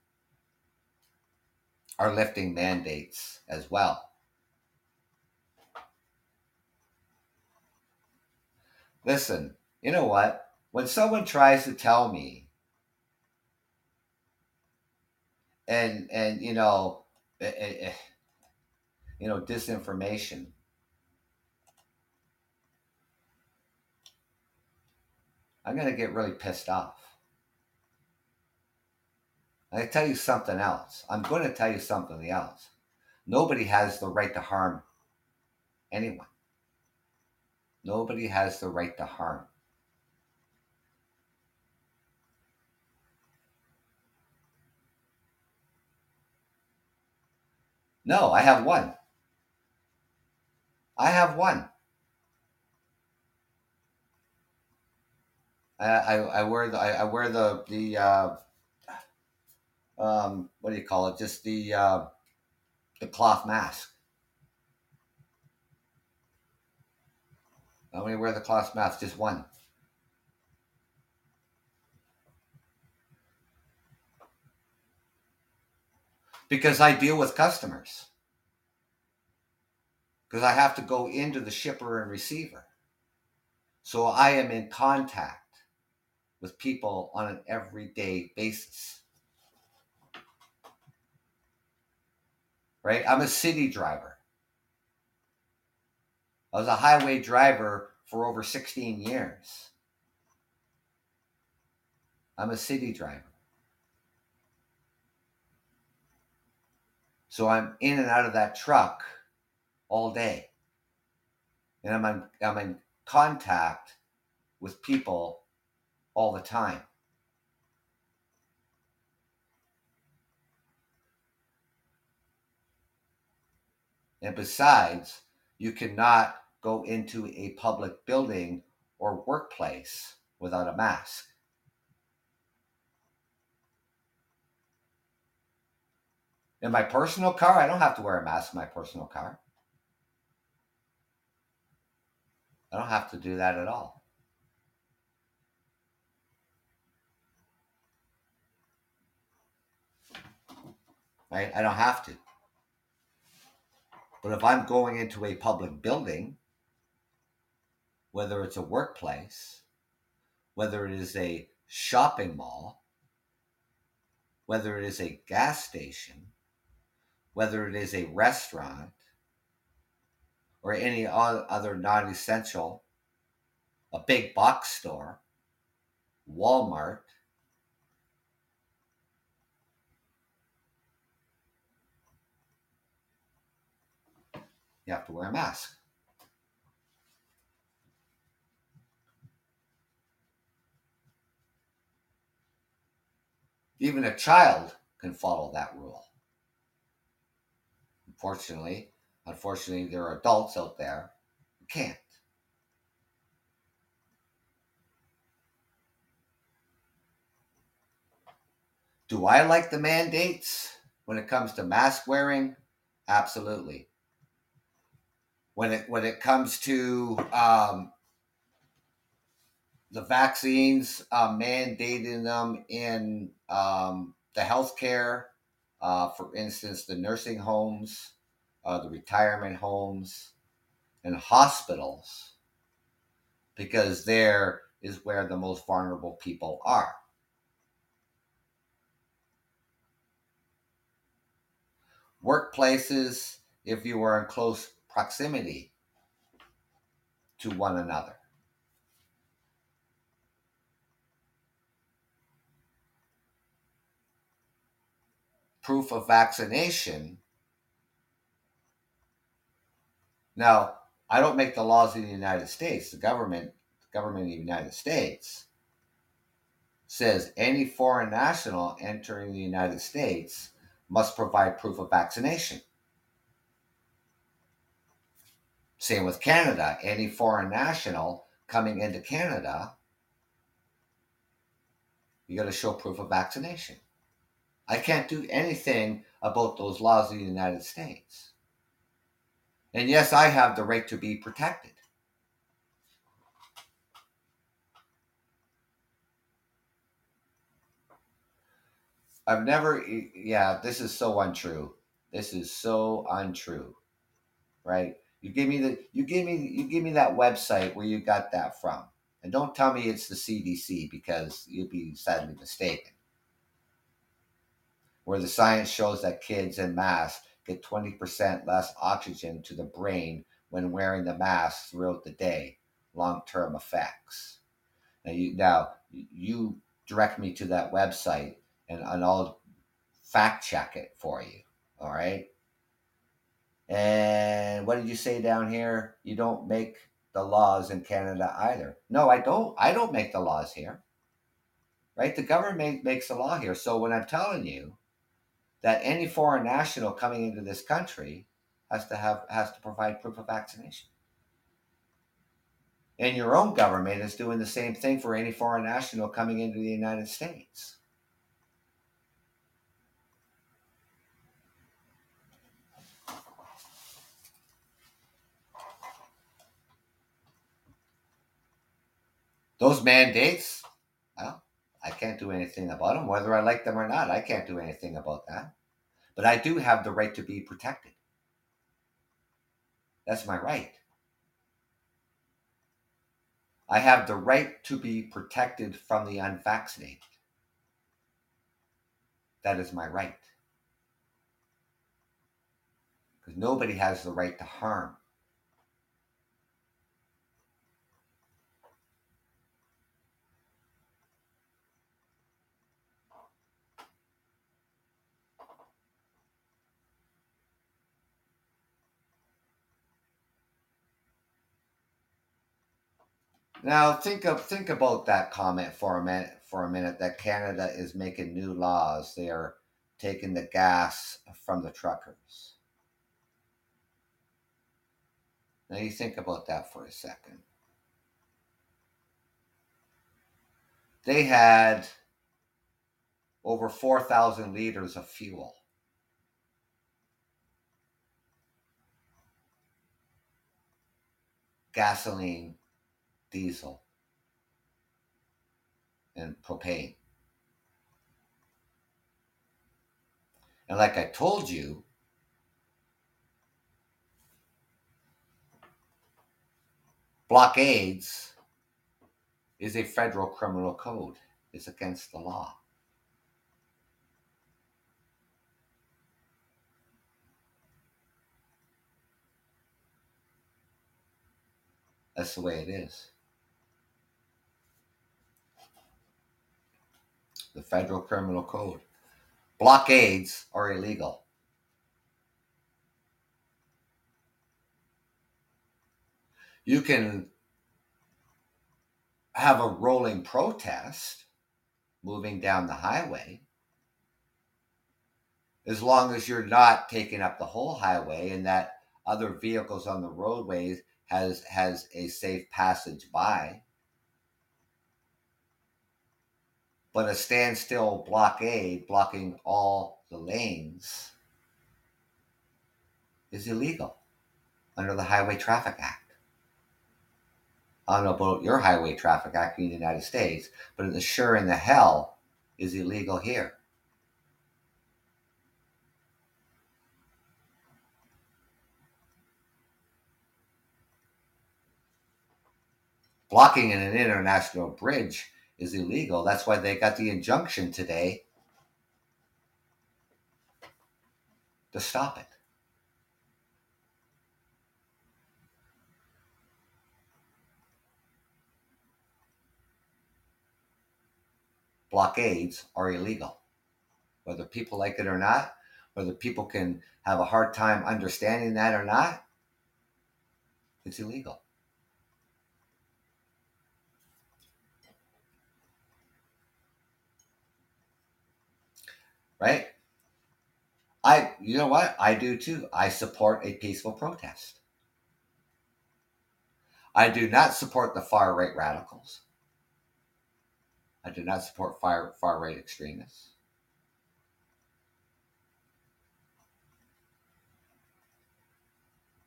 are lifting mandates as well. Listen, you know what? When someone tries to tell me, and and you know, eh, eh, eh, you know, disinformation. I'm gonna get really pissed off. I tell you something else. I'm going to tell you something else. Nobody has the right to harm anyone. Nobody has the right to harm. No, I have one. I have one. I, I, I wear the I, I wear the the uh, um, what do you call it? Just the uh, the cloth mask. I only wear the cloth mask, just one. Because I deal with customers. Because I have to go into the shipper and receiver. So I am in contact with people on an everyday basis. right? I'm a city driver. I was a highway driver for over 16 years. I'm a city driver. So I'm in and out of that truck all day. And I'm in, I'm in contact with people all the time. And besides, you cannot go into a public building or workplace without a mask. In my personal car, I don't have to wear a mask in my personal car. I don't have to do that at all. Right? I don't have to. But if I'm going into a public building, whether it's a workplace, whether it is a shopping mall, whether it is a gas station, whether it is a restaurant, or any other non essential, a big box store, Walmart, you have to wear a mask. Even a child can follow that rule. Unfortunately, unfortunately, there are adults out there who can't. Do I like the mandates when it comes to mask wearing? Absolutely. When it when it comes to um, the vaccines, uh, mandating them in um, the healthcare, uh, for instance, the nursing homes, uh, the retirement homes, and hospitals, because there is where the most vulnerable people are. Workplaces, if you are in close proximity to one another. Proof of vaccination. Now, I don't make the laws in the United States. The government, the government of the United States says any foreign national entering the United States must provide proof of vaccination. Same with Canada. Any foreign national coming into Canada, you got to show proof of vaccination. I can't do anything about those laws in the United States. And yes, I have the right to be protected. I've never, yeah, this is so untrue. This is so untrue, right? You give me the, you give me, you give me that website where you got that from, and don't tell me it's the CDC because you'd be sadly mistaken. Where the science shows that kids in masks get 20% less oxygen to the brain when wearing the mask throughout the day, long-term effects. Now you, now you direct me to that website and, and I'll fact check it for you. All right. And what did you say down here? You don't make the laws in Canada either. No, I don't. I don't make the laws here. Right? The government makes the law here. So when I'm telling you that any foreign national coming into this country has to have has to provide proof of vaccination. And your own government is doing the same thing for any foreign national coming into the United States. Those mandates, well, I can't do anything about them. Whether I like them or not, I can't do anything about that. But I do have the right to be protected. That's my right. I have the right to be protected from the unvaccinated. That is my right. Because nobody has the right to harm Now think of think about that comment for a minute for a minute that Canada is making new laws. They are taking the gas from the truckers. Now you think about that for a second. They had over 4,000 liters of fuel. Gasoline, diesel, and propane. And like I told you, blockades is a federal criminal code. It's against the law. That's the way it is. The federal criminal code. Blockades are illegal. You can have a rolling protest moving down the highway as long as you're not taking up the whole highway and that other vehicles on the roadways has has a safe passage by but a standstill blockade blocking all the lanes is illegal under the highway traffic act I don't know about your Highway Traffic Act in the United States, but the sure in the hell is illegal here. Blocking in an international bridge is illegal. That's why they got the injunction today to stop it. blockades are illegal. Whether people like it or not, whether people can have a hard time understanding that or not, it's illegal. Right? I, you know what? I do too. I support a peaceful protest. I do not support the far right radicals. I do not support far, far right extremists.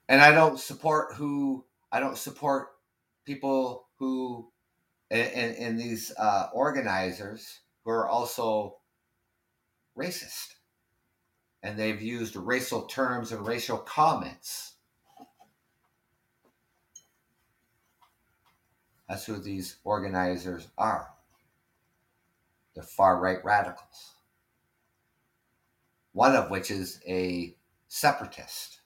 And I don't support who, I don't support people who, and, and these uh, organizers who are also racist. And they've used racial terms and racial comments. That's who these organizers are the far right radicals. One of which is a separatist,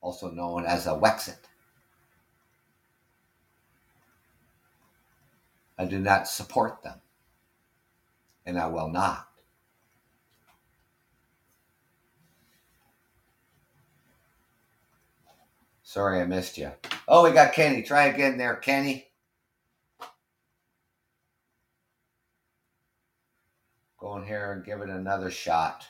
also known as a Wexit. I do not support them, and I will not. Sorry I missed you. Oh, we got Kenny. Try again there, Kenny. go in here and give it another shot.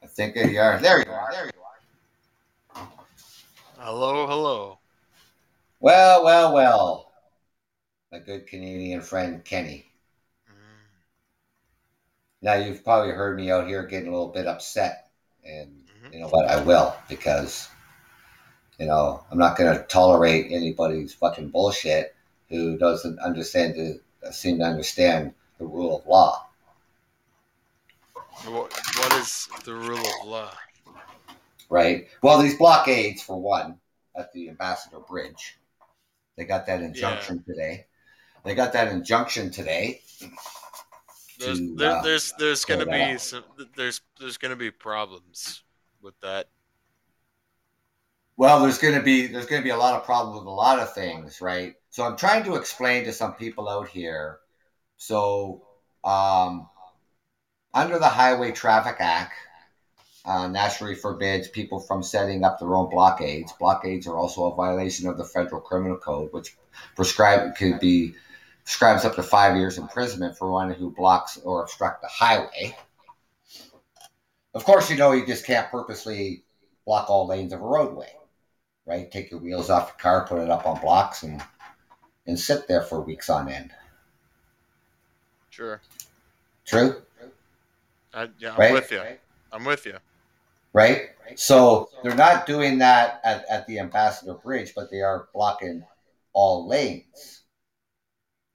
I think you are. There you are. There you are. Hello, hello. Well, well, well. My good Canadian friend Kenny. Now you've probably heard me out here getting a little bit upset, and mm-hmm. you know what? I will because you know, I'm not going to tolerate anybody's fucking bullshit who doesn't understand to seem to understand the rule of law. What, what is the rule of law? Right. Well, these blockades, for one, at the Ambassador Bridge, they got that injunction yeah. today. They got that injunction today. There's to, there, uh, there's there's going to be some there's there's going to be problems with that well, there's going to be there's going to be a lot of problems with a lot of things, right? So I'm trying to explain to some people out here. So, um, under the Highway Traffic Act, uh, naturally forbids people from setting up their own blockades. Blockades are also a violation of the Federal Criminal Code, which prescribe could be prescribes up to five years imprisonment for one who blocks or obstructs the highway. Of course, you know you just can't purposely block all lanes of a roadway, right? Take your wheels off your car, put it up on blocks, and and sit there for weeks on end. Sure. True. I, yeah, I'm right? with you. I'm with you. Right? So they're not doing that at, at the Ambassador Bridge, but they are blocking all lanes.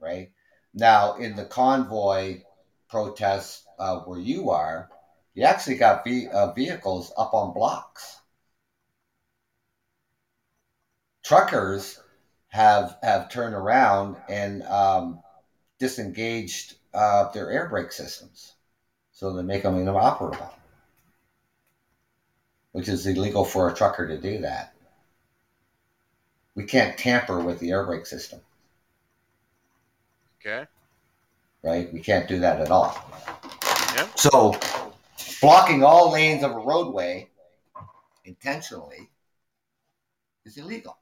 Right? Now, in the convoy protests uh, where you are, you actually got ve- uh, vehicles up on blocks. Truckers have have turned around and um, disengaged uh, their air brake systems, so they make them inoperable which is illegal for a trucker to do that. We can't tamper with the air brake system. Okay. Right? We can't do that at all. Yeah. So, blocking all lanes of a roadway intentionally is illegal.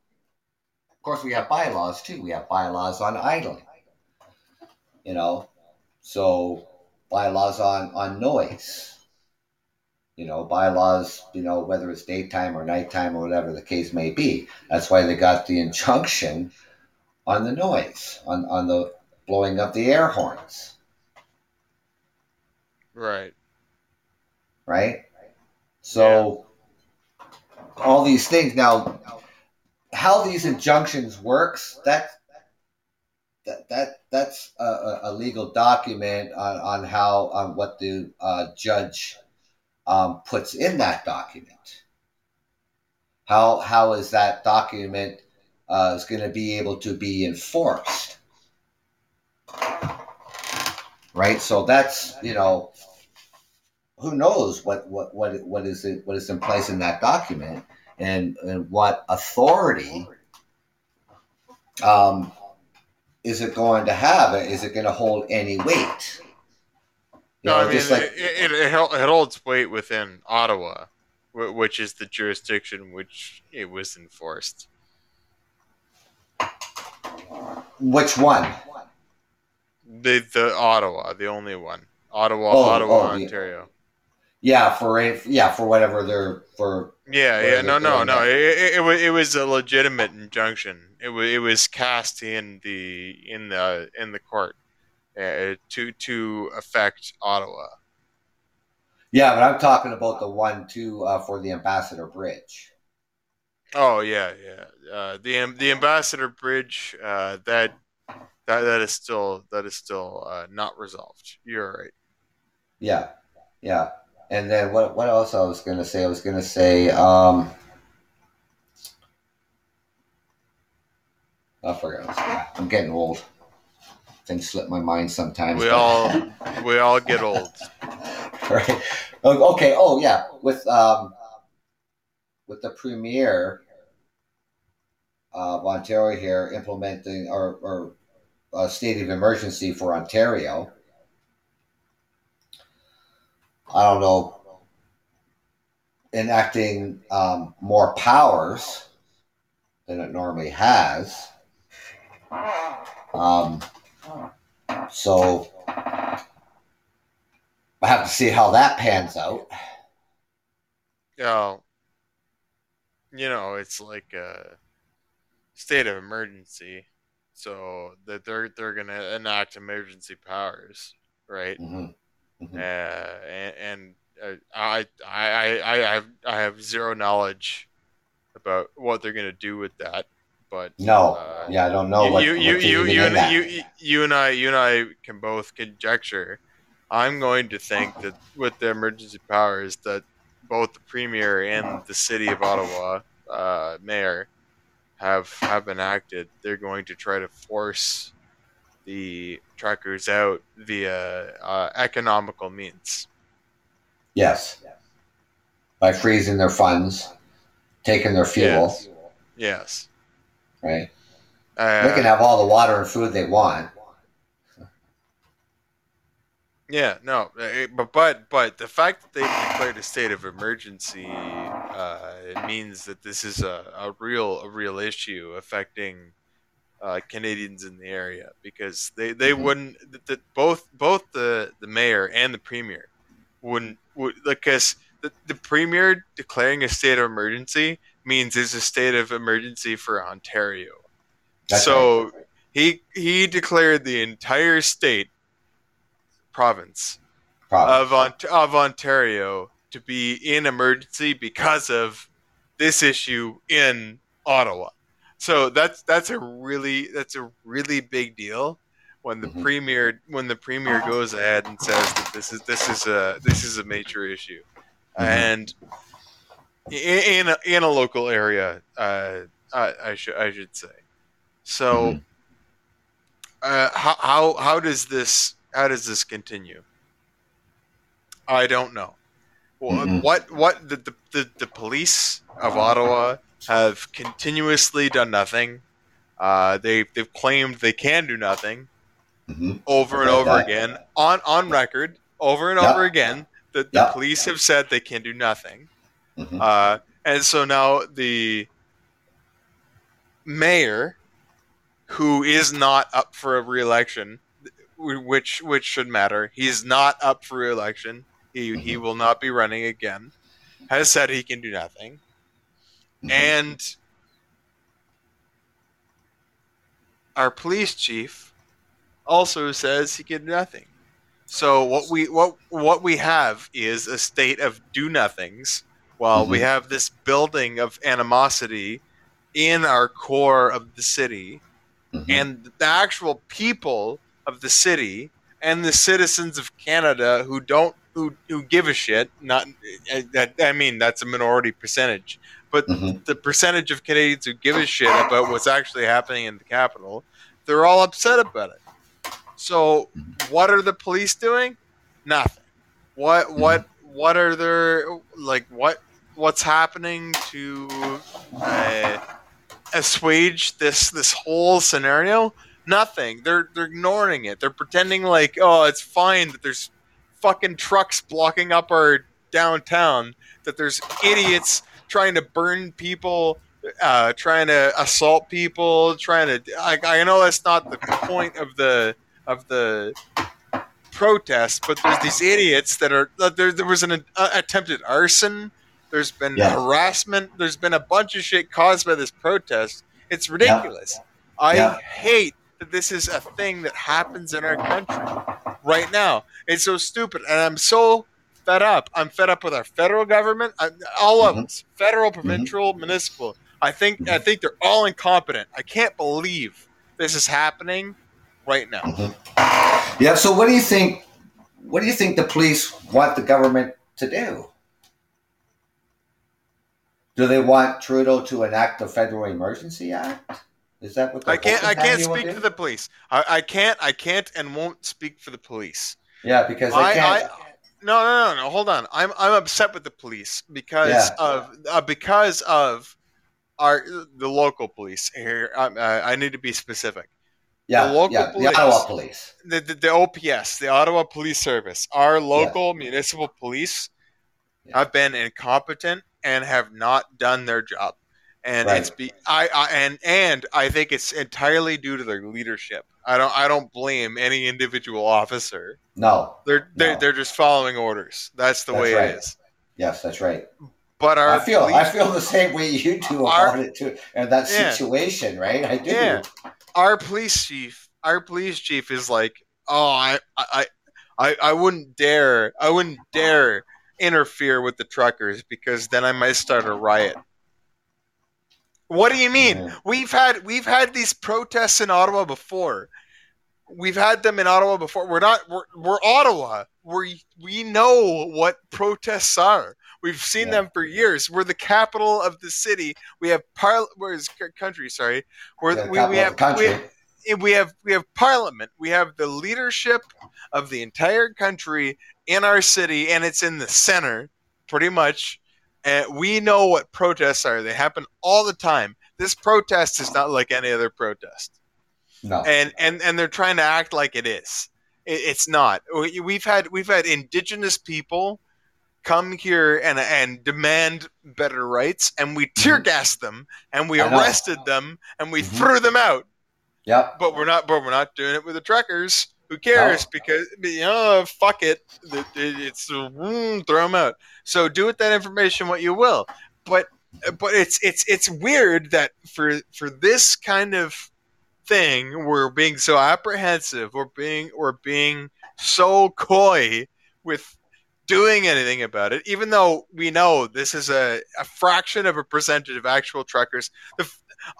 Of course, we have bylaws too. We have bylaws on idling. You know, so bylaws on on noise you know, bylaws, you know, whether it's daytime or nighttime or whatever the case may be. That's why they got the injunction on the noise, on, on the blowing up the air horns. Right. Right? So, yeah. all these things. Now, how these injunctions works, that, that, that that's a, a legal document on, on how, on what the uh, judge um, puts in that document. How how is that document uh, is going to be able to be enforced? Right. So that's you know who knows what what what what is it what is in place in that document and and what authority um, is it going to have? Is it going to hold any weight? No, know, I mean, like, it, it, it, holds weight within Ottawa, which is the jurisdiction which it was enforced. Which one? The the Ottawa, the only one. Ottawa, oh, Ottawa, oh, Ontario. Yeah, for yeah for whatever they're for. Yeah, yeah, no, no, no. It, it, it was a legitimate injunction. It was it was cast in the in the in the court uh, to to affect Ottawa. Yeah, but I'm talking about the one too uh, for the Ambassador Bridge. Oh yeah, yeah. Uh, the the Ambassador Bridge uh, that that that is still that is still uh, not resolved. You're right. Yeah, yeah. And then what what else I was gonna say? I was gonna say. Um, I forgot. I'm getting old things slip my mind sometimes. We but... [LAUGHS] all we all get old. [LAUGHS] right. Okay. Oh yeah. With um, with the premier of Ontario here implementing or, or a state of emergency for Ontario. I don't know. Enacting um, more powers than it normally has. Um, so I have to see how that pans out. Yeah, you know, it's like a state of emergency, so that they're they're gonna enact emergency powers, right? Mm-hmm. Mm-hmm. Uh, and, and uh, I, I I I have I have zero knowledge about what they're gonna do with that but no, uh, yeah, I don't know. You, what, you, you, you, you, you, you, and I, you and I can both conjecture. I'm going to think that with the emergency powers that both the premier and the city of Ottawa uh, mayor have have enacted, they're going to try to force the truckers out via uh, economical means. Yes, by freezing their funds, taking their fuel. Yes. yes right? Uh, they can have all the water and food they want. Yeah, no, eh, but but but the fact that they declared a state of emergency uh, it means that this is a, a real a real issue affecting uh, Canadians in the area because they, they mm-hmm. wouldn't that both both the, the mayor and the premier wouldn't would because the, the premier declaring a state of emergency means there's a state of emergency for Ontario. That's so right. he he declared the entire state province, province. of of Ontario to be in emergency because of this issue in Ottawa. So that's that's a really that's a really big deal when the mm-hmm. premier when the premier goes ahead and says that this is this is a this is a major issue, mm-hmm. and in, in a, in a local area, uh, I, I should I should say. So, mm-hmm. uh, how how how does this how does this continue? I don't know. Mm-hmm. What what the, the, the, the police of Ottawa have continuously done nothing. Uh, they they've claimed they can do nothing mm-hmm. over and over that. again on on record over and yep. over again. The, the yep. police have said they can do nothing, mm-hmm. uh, and so now the mayor, who is not up for a reelection, which which should matter. He's not up for re-election. He he mm-hmm. will not be running again. Has said he can do nothing, mm-hmm. and our police chief also says he can do nothing. So what we what what we have is a state of do nothings, while mm-hmm. we have this building of animosity in our core of the city, mm-hmm. and the actual people of the city and the citizens of Canada who don't who who give a shit. Not that I mean that's a minority percentage, but mm-hmm. the percentage of Canadians who give a shit about what's actually happening in the capital, they're all upset about it. So what are the police doing? Nothing. What mm-hmm. what what are their like what what's happening to uh, assuage this this whole scenario? Nothing. They're they're ignoring it. They're pretending like, oh, it's fine that there's fucking trucks blocking up our downtown. That there's idiots trying to burn people, uh, trying to assault people, trying to. I, I know that's not the point of the of the protest, but there's these idiots that are. Uh, there, there was an uh, attempted arson. There's been yeah. harassment. There's been a bunch of shit caused by this protest. It's ridiculous. Yeah. I yeah. hate that this is a thing that happens in our country right now. It's so stupid, and I'm so fed up. I'm fed up with our federal government, all of mm-hmm. us, federal, mm-hmm. provincial, mm-hmm. municipal. I think I think they're all incompetent. I can't believe this is happening right now. Mm-hmm. Yeah. So, what do you think? What do you think the police want the government to do? Do they want Trudeau to enact the Federal Emergency Act? Is that what I can't? I can't speak for the police. I, I can't. I can't and won't speak for the police. Yeah, because I, I, no, no, no, no. Hold on. I'm I'm upset with the police because yeah. of uh, because of our the local police here. I, I need to be specific. Yeah, the local yeah, police, the Ottawa police, the, the, the OPS, the Ottawa Police Service, our local municipal police yeah. have been incompetent and have not done their job and right. it's be I, I and and I think it's entirely due to their leadership. I don't I don't blame any individual officer. No, they're they're, no. they're just following orders. That's the that's way right. it is. Yes, that's right. But our I feel I feel the same way you do [LAUGHS] our, about it too, and that yeah. situation, right? I do. Yeah. Our police chief, our police chief is like, oh, I I I I wouldn't dare, I wouldn't dare interfere with the truckers because then I might start a riot. What do you mean? Yeah. We've had we've had these protests in Ottawa before. We've had them in Ottawa before. We're not we're, we're Ottawa. We we know what protests are. We've seen yeah. them for years. We're the capital of the city. We have par where's country, sorry. We're yeah, we, we have we, we have we have parliament. We have the leadership of the entire country in our city and it's in the center pretty much and we know what protests are. They happen all the time. This protest is not like any other protest. No. And and and they're trying to act like it is. It's not. We've had we've had indigenous people come here and and demand better rights, and we tear mm-hmm. gassed them, and we arrested them, and we mm-hmm. threw them out. Yep. But we're not. But we're not doing it with the truckers. Who cares? No. Because you know, fuck it. It's mm, throw them out. So do with that information what you will. But but it's it's it's weird that for for this kind of thing, we're being so apprehensive. We're being we're being so coy with doing anything about it, even though we know this is a, a fraction of a percentage of actual truckers. The,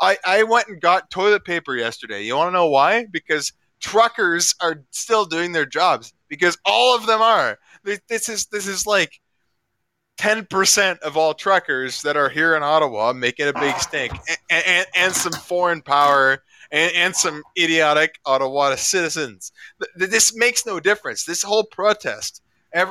I, I went and got toilet paper yesterday. You want to know why? Because truckers are still doing their jobs because all of them are. This is this is like ten percent of all truckers that are here in Ottawa making a big stink, and, and, and some foreign power and, and, some idiotic Ottawa citizens. This makes no difference. This whole protest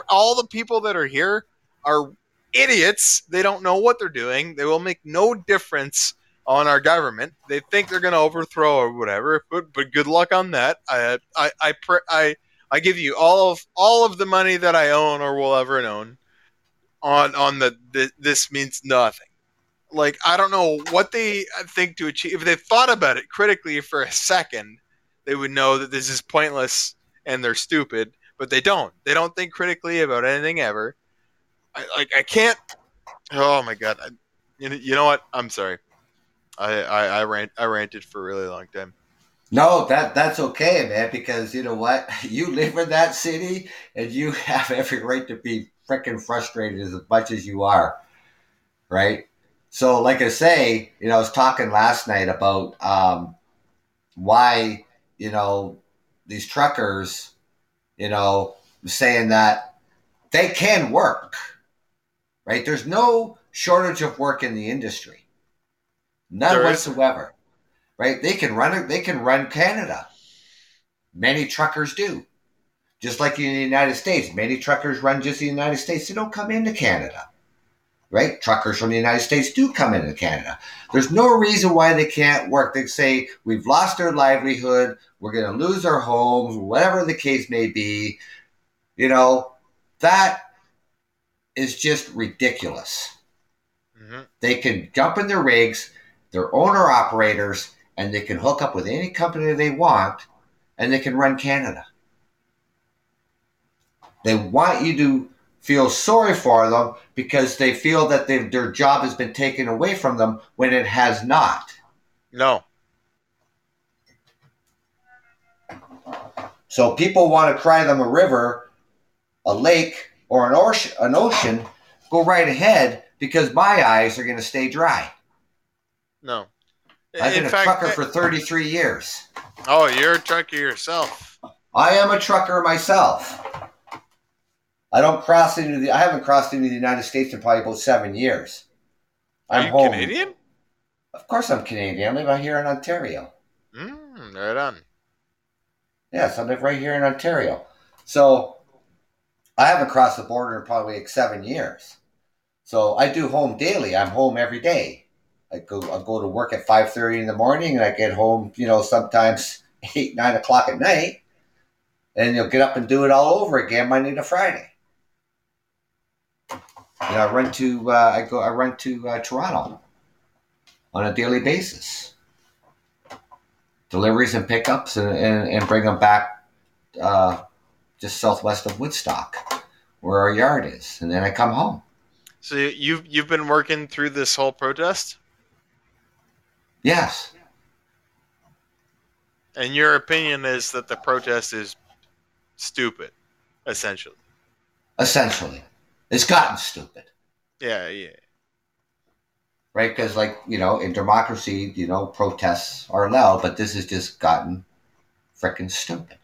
all the people that are here are idiots. They don't know what they're doing. They will make no difference on our government. They think they're going to overthrow or whatever. But but good luck on that. I I I I, I give you all of all of the money that I own or will ever own on on the, the this means nothing. Like I don't know what they think to achieve. If they thought about it critically for a second, they would know that this is pointless and they're stupid but they don't. They don't think critically about anything ever. I like I can't. Oh my god! I, you, you know what? I'm sorry. I I I, rant, I ranted for a really long time. No, that that's okay, man. Because you know what, [LAUGHS] you live in that city, and you [LAUGHS] have every right to be freaking frustrated as much as you are, right? So, like I say, you know, I was talking last night about um, why you know these truckers you know, saying that they can work, right? There's no shortage of work in the industry, none there whatsoever, is. right? They can run. They can run Canada. Many truckers do, just like in the United States. Many truckers run just the United States. They don't come into Canada, right? Truckers from the United States do come into Canada. There's no reason why they can't work. They say we've lost our livelihood we're going to lose our homes, whatever the case may be. You know, that is just ridiculous. Mm-hmm. They can jump in their rigs, they're owner operators, and they can hook up with any company they want, and they can run Canada. They want you to feel sorry for them because they feel that their job has been taken away from them when it has not. No. So people want to cry them a river, a lake, or an ocean, an ocean. Go right ahead because my eyes are going to stay dry. No. I've been In a fact, trucker for 33 years. Oh, you're a trucker yourself. I am a trucker myself. I don't cross into the. I haven't crossed into the United States in probably about seven years. I'm Are you home. Canadian? Of course, I'm Canadian. I live out here in Ontario. Mm, right on. Yes, I live right here in Ontario. So I haven't crossed the border in probably like seven years. So I do home daily. I'm home every day. I go I go to work at five thirty in the morning and I get home, you know, sometimes [LAUGHS] eight, nine o'clock at night. And you'll get up and do it all over again Monday to Friday. And I run to uh, I go I run to uh, Toronto on a daily basis deliveries and pickups and, and, and bring them back uh, just southwest of Woodstock, where our yard is, and then I come home. So you've you've been working through this whole protest. Yes. And your opinion is that the protest is stupid, essentially. Essentially, it's gotten stupid. Yeah, yeah right? Because, like, you know, in democracy, you know, protests are allowed, but this has just gotten freaking stupid.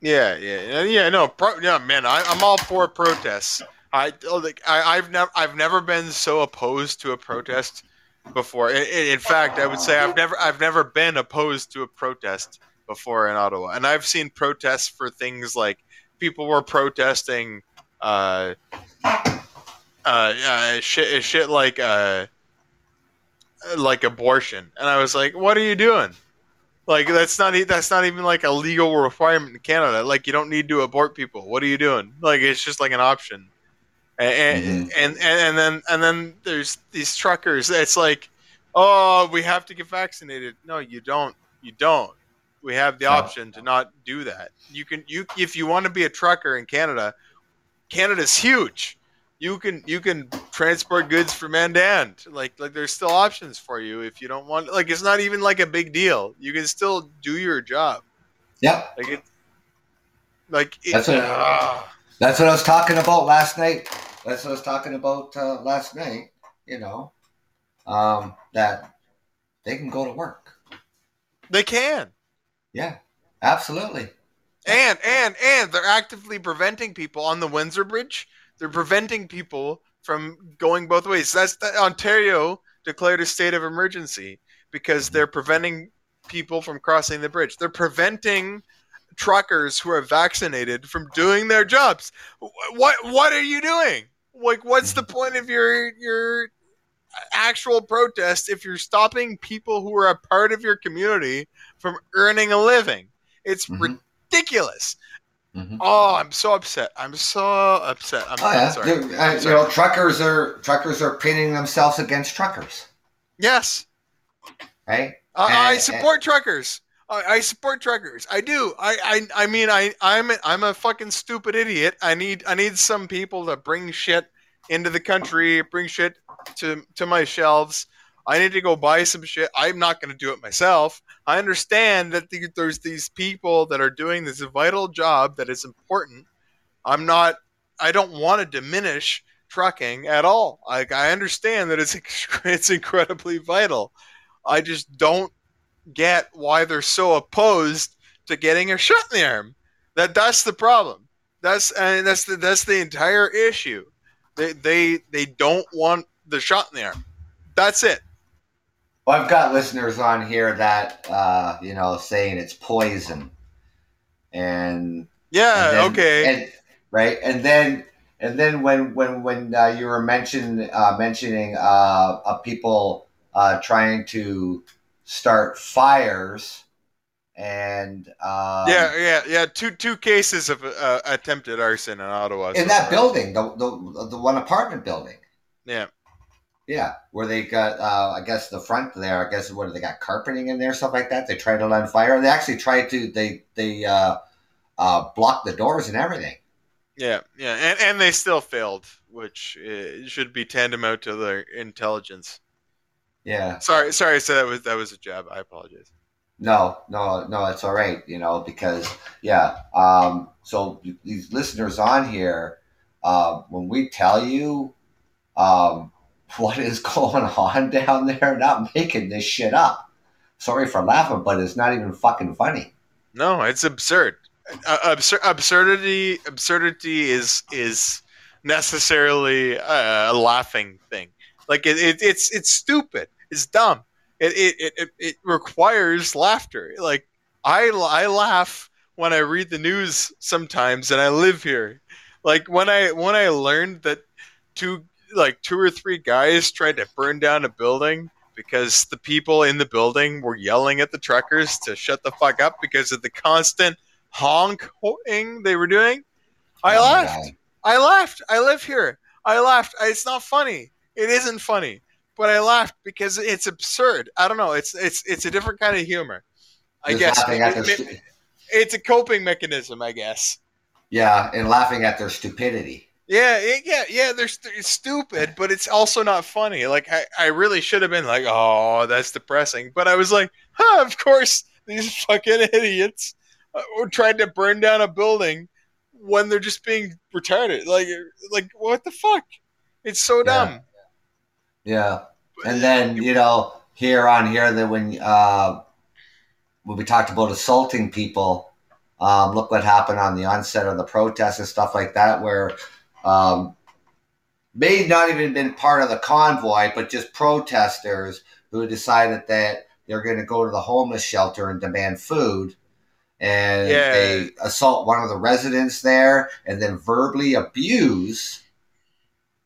Yeah, yeah, yeah. No, pro, yeah, man, I, am all for protests. I, like, I, have never, I've never been so opposed to a protest before. In, in, fact, I would say I've never, I've never been opposed to a protest before in Ottawa, and I've seen protests for things like people were protesting, uh, uh, uh shit, shit like, uh like abortion. And I was like, what are you doing? Like that's not that's not even like a legal requirement in Canada. Like you don't need to abort people. What are you doing? Like it's just like an option. And mm-hmm. and, and, and then and then there's these truckers. It's like, oh, we have to get vaccinated. No, you don't. You don't. We have the option to not do that. You can you if you want to be a trucker in Canada, Canada's huge you can you can transport goods from end to end. Like like there's still options for you if you don't want. Like it's not even like a big deal. You can still do your job. Yep. Like it. Like it, that's what. Uh, that's what I was talking about last night. That's what I was talking about uh, last night. You know, um, that they can go to work. They can. Yeah, absolutely. And and and they're actively preventing people on the Windsor Bridge they're preventing people from going both ways. That's that Ontario declared a state of emergency because mm-hmm. they're preventing people from crossing the bridge. They're preventing truckers who are vaccinated from doing their jobs. What what are you doing? Like what's the point of your your actual protest if you're stopping people who are a part of your community from earning a living? It's mm-hmm. ridiculous. Mm-hmm. Oh, I'm so upset. I'm so upset. I'm, oh, yeah. sorry. Uh, I'm sorry. You know, truckers are truckers are pitting themselves against truckers. Yes. Right. Uh, and, I support and, truckers. I, I, support truckers. I do. I, I I mean I I'm I'm a fucking stupid idiot. I need I need some people to bring shit into the country, bring shit to to my shelves. I need to go buy some shit. I'm not going to do it myself. I understand that the, there's these people that are doing this vital job that is important. I'm not. I don't want to diminish trucking at all. Like I understand that it's [LAUGHS] it's incredibly vital. I just don't get why they're so opposed to getting a shot in the arm. That that's the problem. That's and that's the that's the entire issue. They they they don't want the shot in the arm. That's it. Well, I've got listeners on here that uh, you know saying it's poison, and yeah, and then, okay, and, right, and then and then when when when uh, you were mentioning uh, mentioning uh, people uh, trying to start fires and um, yeah yeah yeah two two cases of uh, attempted arson in Ottawa in so that far. building the, the the one apartment building yeah yeah, where they got, uh, I guess the front there. I guess what they got carpeting in there, stuff like that. They tried to light fire. They actually tried to. They they uh, uh, blocked the doors and everything. Yeah, yeah, and and they still failed, which uh, should be tantamount to their intelligence. Yeah. Sorry, sorry. So that was that was a jab. I apologize. No, no, no. It's all right. You know, because yeah. Um. So these listeners on here, uh, when we tell you, um [LAUGHS] what is going on down there? Not making this shit up. Sorry for laughing, but it's not even fucking funny. No, it's absurd. Uh, absur- absurdity, absurdity is is necessarily a, a laughing thing. Like it, it, it's it's stupid. It's dumb. It, it it it requires laughter. Like I I laugh when I read the news sometimes, and I live here. Like when I when I learned that two like two or three guys tried to burn down a building because the people in the building were yelling at the truckers to shut the fuck up because of the constant honking they were doing. I oh laughed. I laughed. I live here. I laughed. It's not funny. It isn't funny, but I laughed because it's absurd. I don't know. It's it's it's a different kind of humor. I Just guess it, it's a coping mechanism. I guess. Yeah, and laughing at their stupidity. Yeah, yeah, yeah. They're st- stupid, but it's also not funny. Like I, I really should have been like, oh, that's depressing. But I was like, huh, of course, these fucking [LAUGHS] idiots uh, trying to burn down a building when they're just being retarded. Like, like what the fuck? It's so dumb. Yeah, and then you know here on here that when uh, when we talked about assaulting people, um, look what happened on the onset of the protests and stuff like that, where um, may not even been part of the convoy, but just protesters who decided that they're going to go to the homeless shelter and demand food. And yeah. they assault one of the residents there and then verbally abuse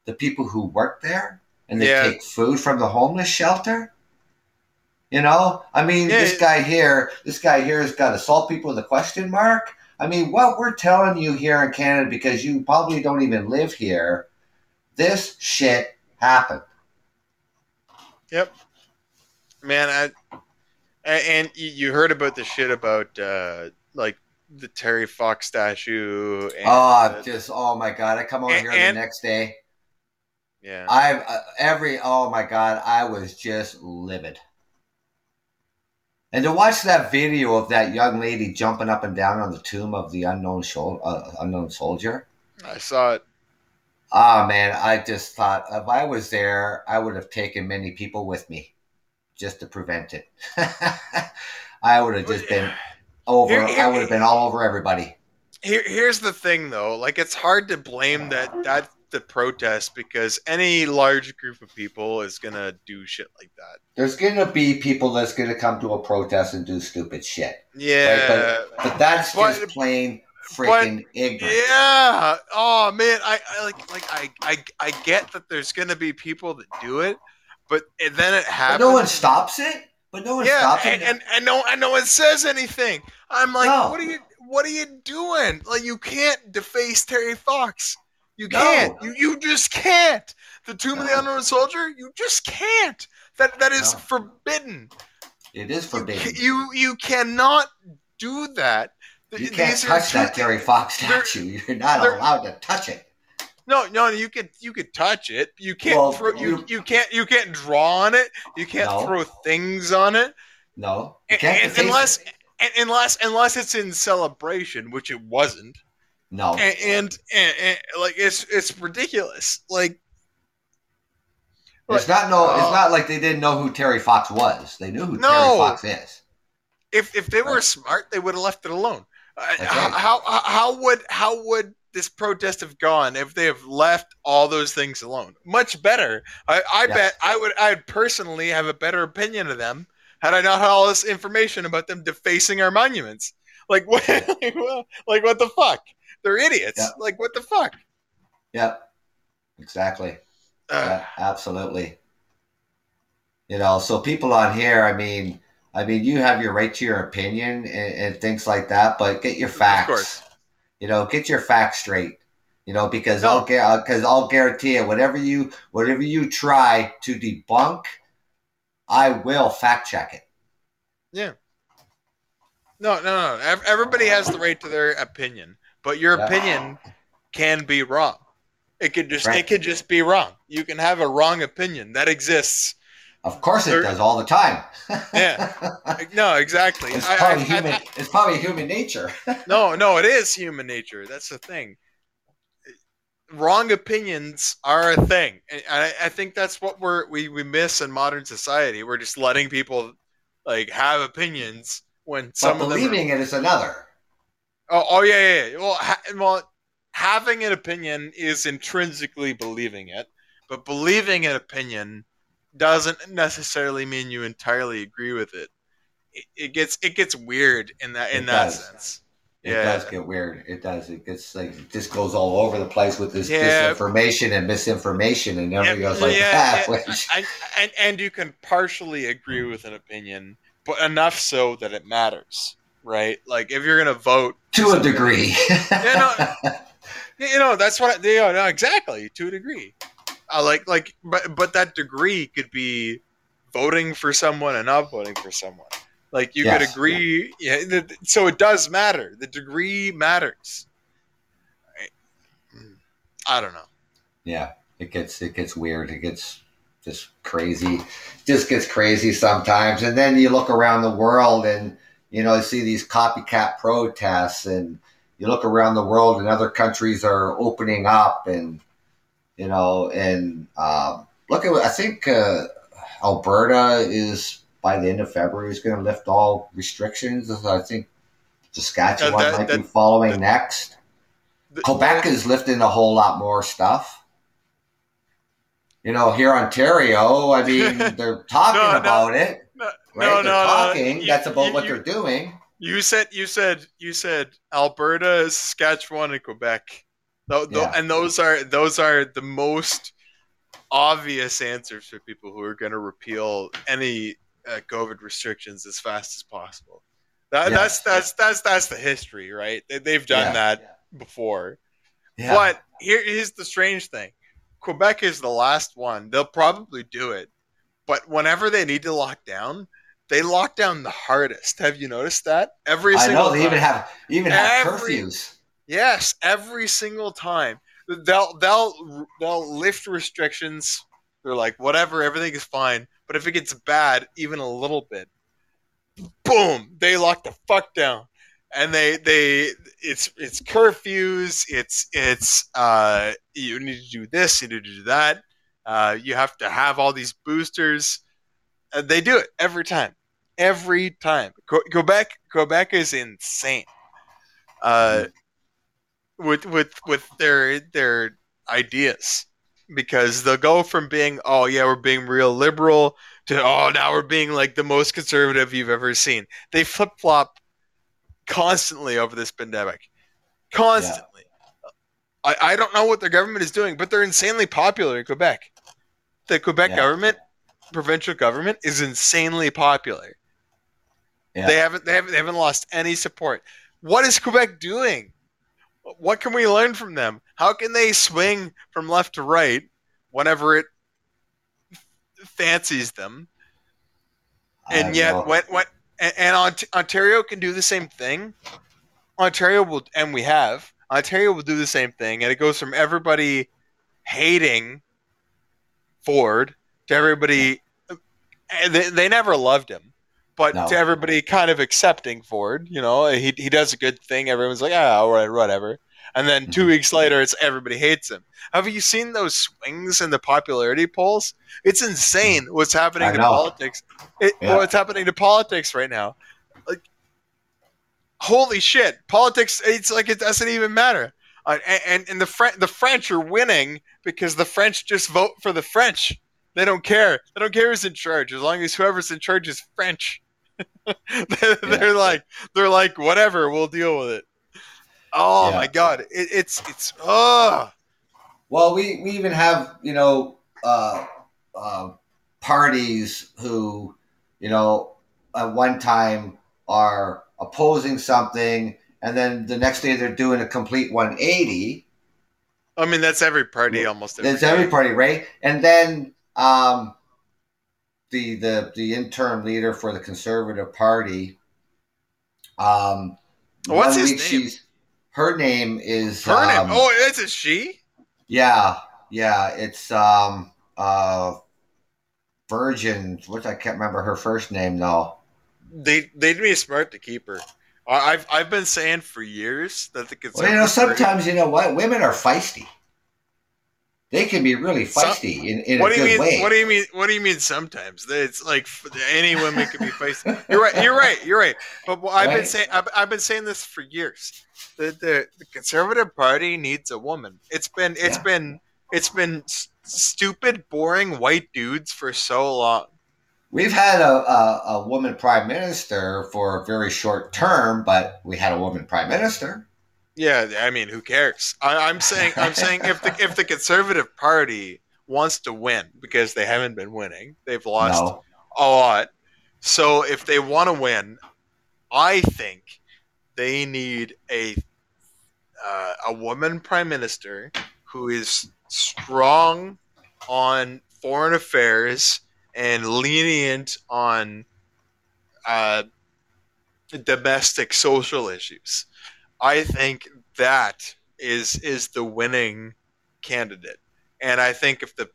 the people who work there and they yeah. take food from the homeless shelter. You know, I mean, yeah, this guy here, this guy here has got to assault people with a question mark. I mean, what we're telling you here in Canada, because you probably don't even live here, this shit happened. Yep, man. I and you heard about the shit about uh, like the Terry Fox statue. And, oh, just oh my god! I come over and, here and, the next day. Yeah, I've uh, every oh my god! I was just livid. And to watch that video of that young lady jumping up and down on the tomb of the unknown, uh, unknown soldier. I saw it. Ah, oh, man, I just thought if I was there, I would have taken many people with me just to prevent it. [LAUGHS] I would have just been over, here, here, I would have been all over everybody. Here, here's the thing, though. Like, it's hard to blame that that the protest because any large group of people is gonna do shit like that. There's gonna be people that's gonna come to a protest and do stupid shit. Yeah, right? but, but, that's but, just plain freaking but, ignorant. Yeah. Oh man, I, I like like I, I I get that there's gonna be people that do it, but then it happens. But no one stops it. But no one yeah, stops and, it. And, and no and no one says anything. I'm like, no. what are you what are you doing? Like you can't deface Terry Fox. You can't. No. You you just can't. The Tomb no. of the Unknown Soldier, you just can't. That that is no. forbidden. It is forbidden. You, you you cannot do that. You can't These touch that Terry Fox statue. You're not allowed to touch it. No, no, you could you could touch it. You can't well, throw you, you, you can't you can't draw on it. You can't no. throw things on it. No, and, and, unless it. unless unless it's in celebration, which it wasn't. No, and, and like it's it's ridiculous. Like it's not no. Uh, it's not like they didn't know who Terry Fox was. They knew who no. Terry Fox is. If if they were right. smart, they would have left it alone. Uh, right. how, how how would how would this protest have gone if they have left all those things alone? Much better. I, I yes. bet I would I would personally have a better opinion of them had I not had all this information about them defacing our monuments. Like [LAUGHS] what? like what the fuck? They're idiots. Yeah. Like what the fuck? Yep. exactly. Uh, yeah, absolutely. You know, so people on here, I mean, I mean, you have your right to your opinion and, and things like that, but get your facts. You know, get your facts straight. You know, because no. I'll because uh, I'll guarantee you, whatever you whatever you try to debunk, I will fact check it. Yeah. No, no, no. Everybody has the right to their opinion, but your yeah. opinion can be wrong. It could just right. it could just be wrong. You can have a wrong opinion that exists. Of course, it does all the time. [LAUGHS] yeah. No, exactly. It's probably I, human. I, I, it's probably human nature. [LAUGHS] no, no, it is human nature. That's the thing. Wrong opinions are a thing, and I, think that's what we're we, we miss in modern society. We're just letting people like have opinions when some but believing are, it is another. Oh, oh yeah, yeah. yeah. Well, ha, well, having an opinion is intrinsically believing it, but believing an opinion doesn't necessarily mean you entirely agree with it. It, it gets it gets weird in that in it that does. sense. It yeah. does get weird. It does. It gets like it just goes all over the place with this yeah. disinformation and misinformation, and everything yeah, goes like that. Which... And, and and you can partially agree with an opinion, but enough so that it matters, right? Like if you're gonna vote to a degree, yeah, no, you know that's what you know exactly to a degree. Uh, like like but but that degree could be voting for someone and not voting for someone. Like you yes. could agree, yeah. So it does matter. The degree matters. I don't know. Yeah, it gets it gets weird. It gets just crazy. Just gets crazy sometimes. And then you look around the world and you know I see these copycat protests and you look around the world and other countries are opening up and you know and um, look at I think uh, Alberta is by the end of February is going to lift all restrictions. I think Saskatchewan that, might that, be following that, next. Quebec is lifting a whole lot more stuff. You know, here Ontario, I mean, [LAUGHS] they're talking no, about no, it. No, right? No, they're no, talking. No. That's about you, what you, they're doing. You said you said you said Alberta, Saskatchewan, and Quebec. Th- th- yeah. And those are those are the most obvious answers for people who are going to repeal any uh, COVID restrictions as fast as possible. That, yeah. That's that's that's that's the history, right? They, have done yeah. that before. But here is the strange thing: Quebec is the last one. They'll probably do it, but whenever they need to lock down, they lock down the hardest. Have you noticed that? Every single I know they time. even have even have every, curfews. Yes, every single time they'll they'll they'll lift restrictions. They're like whatever, everything is fine. But if it gets bad, even a little bit, boom, they lock the fuck down. And they they it's it's curfews. It's it's uh you need to do this. You need to do that. Uh, you have to have all these boosters. Uh, they do it every time every time. Quebec Quebec is insane. Uh, with with with their their ideas because they'll go from being oh yeah we're being real liberal to oh now we're being like the most conservative you've ever seen. They flip flop constantly over this pandemic, constantly. Yeah. I, I don't know what their government is doing, but they're insanely popular in Quebec. The Quebec yeah. government, provincial government, is insanely popular. Yeah. They haven't they haven't they haven't lost any support. What is Quebec doing? What can we learn from them? How can they swing from left to right whenever it fancies them? And yet, when when and, and Ontario can do the same thing. Ontario will, and we have Ontario will do the same thing, and it goes from everybody hating Ford to everybody. They, they never loved him but no. to everybody kind of accepting Ford. You know, he he does a good thing. Everyone's like, ah, all right, whatever. And then 2 mm-hmm. weeks later, it's everybody hates him. Have you seen those swings in the popularity polls? It's insane what's happening I to know. politics. It, yeah. What's happening to politics right now? Like, holy shit, politics! It's like it doesn't even matter. Uh, and and the French the French are winning because the French just vote for the French. They don't care. They don't care who's in charge as long as whoever's in charge is French. [LAUGHS] they're, yeah. they're, like they're like whatever we'll deal with it. Oh yeah. my god. It, it's it's oh well we we even have you know uh, uh, parties who you know at one time are opposing something and then the next day they're doing a complete 180 i mean that's every party almost every that's every party right? And then um the the the interim leader for the Conservative Party. Um, what's his name? She's, her name is her um, name. Oh, it's a she. Yeah, yeah. It's um uh Bergen. What I can't remember her first name though. They they'd be smart to keep her. I've I've been saying for years that the conservative. Well, you know, sometimes you know what women are feisty they can be really feisty Some, in, in what a do you good mean, way. What do you mean? What do you mean? Sometimes it's like any woman can be feisty. You're right. You're right. You're right. But I've right? been saying I've, I've, been saying this for years. The, the, the conservative party needs a woman. It's been it's yeah. been it's been stupid, boring white dudes for so long. We've had a, a, a woman prime minister for a very short term, but we had a woman prime minister. Yeah, I mean, who cares? I, am saying, I'm saying, if the if the Conservative Party wants to win because they haven't been winning, they've lost no. a lot. So if they want to win, I think they need a uh, a woman prime minister who is strong on foreign affairs and lenient on uh, domestic social issues. I think that is is the winning candidate. And I think if the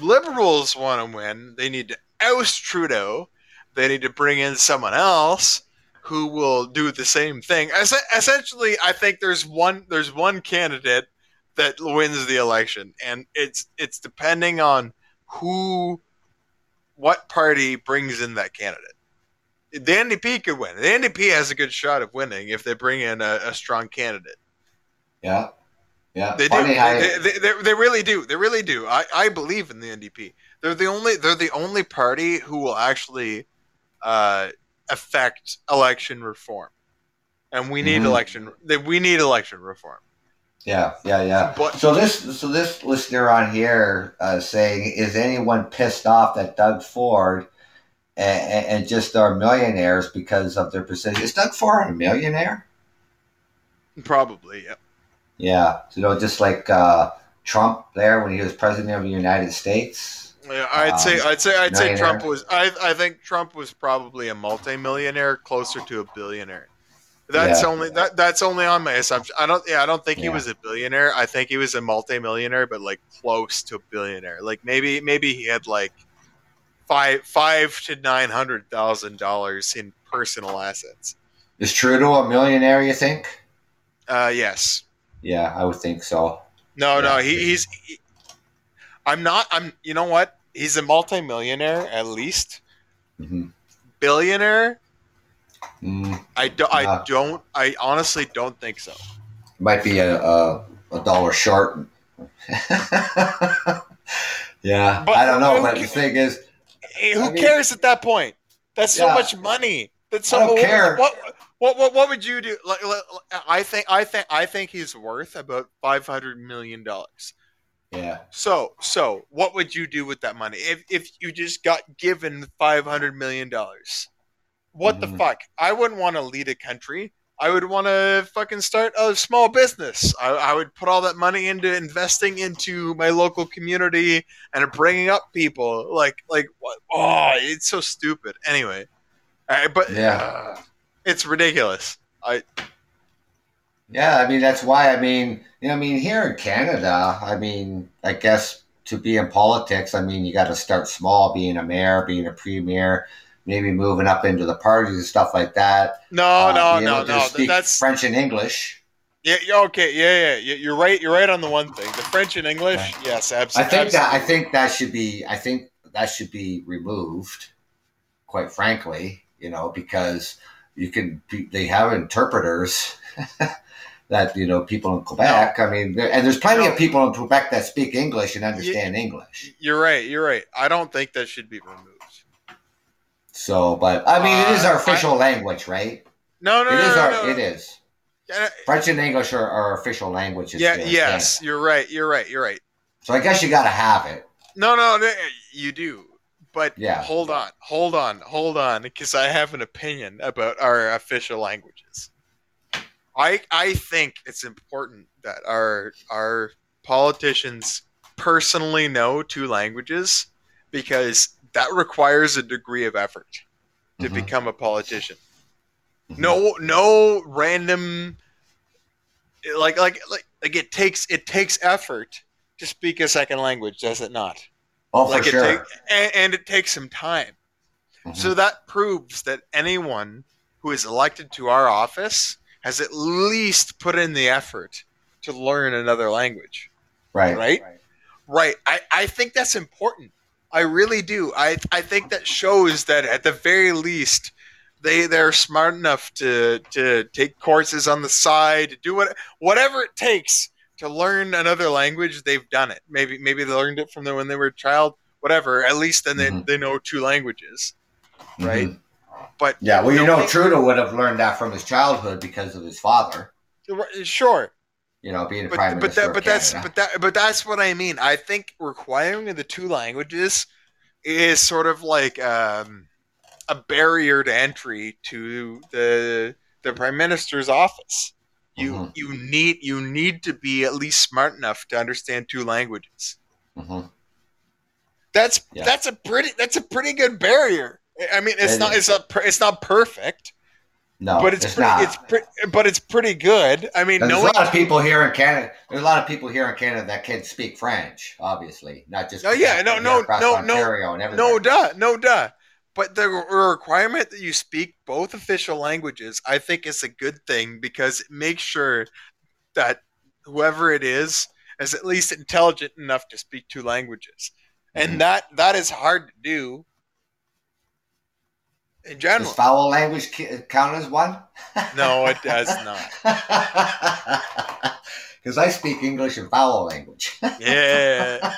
liberals want to win, they need to oust Trudeau. They need to bring in someone else who will do the same thing. essentially, I think there's one there's one candidate that wins the election, and it's it's depending on who, what party brings in that candidate the NDP could win. The NDP has a good shot of winning if they bring in a, a strong candidate. Yeah. Yeah, they do. They, they, they, they, really do. They really do. I, I believe in the NDP. They're the only they're the only party who will actually uh, affect election reform, and we need mm-hmm. election. We need election reform. Yeah, yeah, yeah. But, so this so this listener on here uh, saying, is anyone pissed off that Doug Ford and, and just are millionaires because of their position. Is Doug Ford a millionaire? Probably, yeah. Yeah, you know, just like uh, Trump there when he was president of the United States. Yeah, I'd um, say I'd say I'd say Trump was I I think Trump was probably a multimillionaire, closer to a billionaire. That's yeah. only that that's only on my assumption. I don't yeah, I don't think yeah. he was a billionaire. I think he was a multimillionaire, but like close to a billionaire. Like maybe maybe he had like five five to nine hundred thousand dollars in personal assets. Is Trudeau a millionaire? You think? Uh, yes. Yeah, I would think so. No, yeah. no, he, he's. He, I'm not. I'm. You know what? He's a multimillionaire at least. Mm-hmm. Billionaire. Mm, I, do, I don't. I honestly don't think so. Might be a a, a dollar short. [LAUGHS] yeah, but, I don't know. But the thing is, who I mean, cares at that point? That's so yeah, much money. That's so. I don't care. What, what, what, what would you do? Like, I think I think I think he's worth about five hundred million dollars. Yeah. So so what would you do with that money if if you just got given five hundred million dollars? What mm-hmm. the fuck? I wouldn't want to lead a country. I would want to fucking start a small business. I, I, would put all that money into investing into my local community and bringing up people. Like, like what? Oh, it's so stupid. Anyway, but yeah, uh, it's ridiculous. I. Yeah, I mean that's why. I mean, you know, I mean here in Canada, I mean, I guess to be in politics, I mean you got to start small, being a mayor, being a premier maybe moving up into the parties and stuff like that. No, uh, no, no, no. That's French and English. Yeah. Okay. Yeah. Yeah. You're right. You're right on the one thing. The French and English. Right. Yes. Absolutely. I think that. I think that should be. I think that should be removed. Quite frankly, you know, because you can. They have interpreters. [LAUGHS] that you know people in Quebec. I mean, there, and there's plenty of people in Quebec that speak English and understand you, English. You're right. You're right. I don't think that should be removed. So, but I mean, it is our uh, official I, language, right? No, no, it no, is no, our, no. It is. French and English are our official languages. Yeah. Yes, Canada. you're right. You're right. You're right. So I guess you got to have it. No, no, no, you do. But yeah. hold on, hold on, hold on, because I have an opinion about our official languages. I I think it's important that our our politicians personally know two languages because that requires a degree of effort to mm-hmm. become a politician. Mm-hmm. No, no random like like like like it takes it takes effort to speak a second language, does it not? Oh, like for sure. Take, and, and, it takes some time. Mm-hmm. So that proves that anyone who is elected to our office has at least put in the effort to learn another language. Right. Right. Right. right. I, I think that's important. I really do. I I think that shows that at the very least they they're smart enough to to take courses on the side, do what whatever it takes to learn another language. They've done it. Maybe maybe they learned it from the, when they were a child. Whatever. At least then mm-hmm. they, they know two languages, right? Mm-hmm. But yeah, well, you know, Trudeau would have learned that from his childhood because of his father. Sure, you know, being a but, prime but minister. That, but that's but that but that's what I mean. I think requiring the two languages is sort of like um, a barrier to entry to the the prime minister's office. You mm-hmm. you need you need to be at least smart enough to understand two languages. Mm-hmm. That's yeah. that's a pretty that's a pretty good barrier. I mean, it's it not it's not it's not perfect, no, but it's, it's pretty, not. It's pretty, but it's pretty good. I mean, there's a lot of people here in Canada. There's a lot of people here in Canada that can speak French. Obviously, not just. Oh yeah, no, no, no, no, no, duh, no, duh. But the requirement that you speak both official languages, I think, is a good thing because it makes sure that whoever it is is at least intelligent enough to speak two languages, and mm-hmm. that that is hard to do in general. Does foul language count as one? no, it does not. [LAUGHS] Because I speak English and foul language. yeah.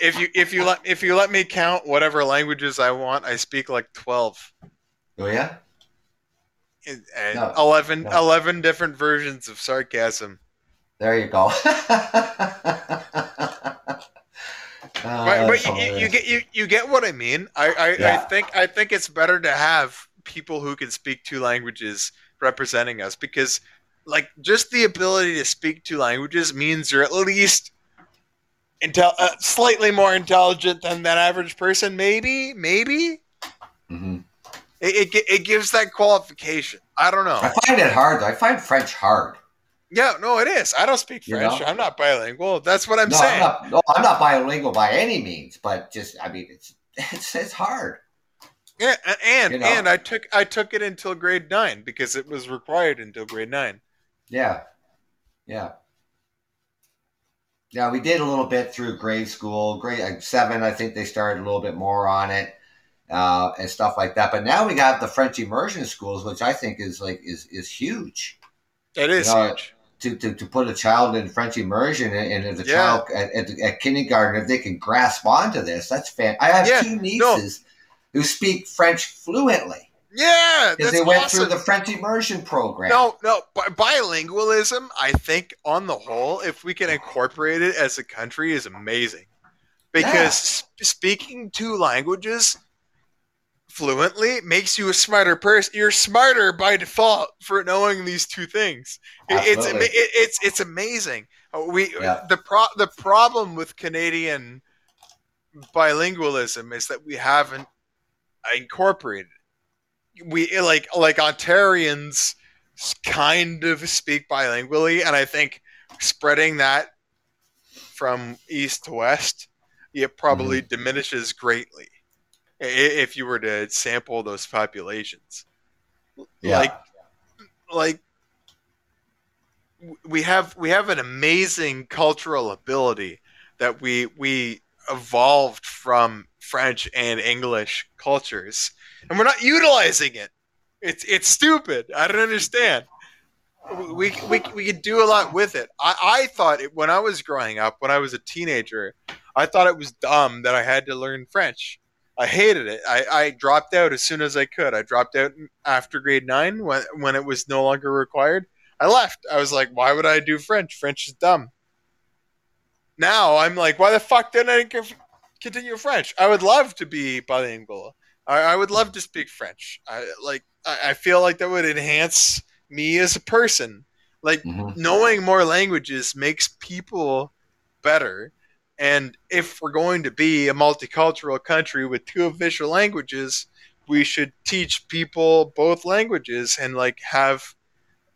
If you if you let if you let me count whatever languages I want, I speak like twelve. Oh yeah. And, no, 11, no. 11 different versions of sarcasm. There you go. [LAUGHS] Uh, but, but, you, you, you, get you, you get what I mean. I I, yeah. I think I think it's better to have people who can speak two languages representing us because like just the ability to speak two languages means you're at least intel uh, slightly more intelligent than that average person maybe maybe mm-hmm. it, it, it gives that qualification i don't know i find it hard though. i find french hard yeah no it is i don't speak french you know? i'm not bilingual that's what i'm no, saying I'm not, no i'm not bilingual by any means but just i mean it's [LAUGHS] it's, it's hard yeah and you know? and i took i took it until grade nine because it was required until grade nine yeah yeah yeah, we did a little bit through grade school. Grade seven, I think they started a little bit more on it uh, and stuff like that. But now we got the French immersion schools, which I think is like is is huge. It is you know, huge. To, to, to put a child in French immersion and, and the yeah. child at, at, at, kindergarten, if they can grasp onto this, that's fan. I have yeah, two nieces no. who speak French fluently. Yeah, because they went awesome. through the French immersion program. No, no, bilingualism. I think on the whole, if we can incorporate it as a country, is amazing. Because yeah. speaking two languages fluently makes you a smarter person. You're smarter by default for knowing these two things. It's it, it's it's amazing. Uh, we yeah. the pro the problem with Canadian bilingualism is that we haven't incorporated we like like Ontarians kind of speak bilingually, and I think spreading that from east to west, it probably mm-hmm. diminishes greatly if you were to sample those populations. Yeah. Like, like we have we have an amazing cultural ability that we we evolved from French and English cultures, and we're not utilizing it. It's it's stupid. I don't understand. We we we could do a lot with it. I I thought it, when I was growing up, when I was a teenager, I thought it was dumb that I had to learn French. I hated it. I, I dropped out as soon as I could. I dropped out after grade nine when when it was no longer required. I left. I was like, why would I do French? French is dumb. Now I'm like, why the fuck didn't I continue French. I would love to be bilingual. I, I would love to speak French. I like. I, I, feel like that would enhance me as a person. Like mm-hmm. knowing more languages makes people better. And if we're going to be a multicultural country with two official languages, we should teach people both languages and like have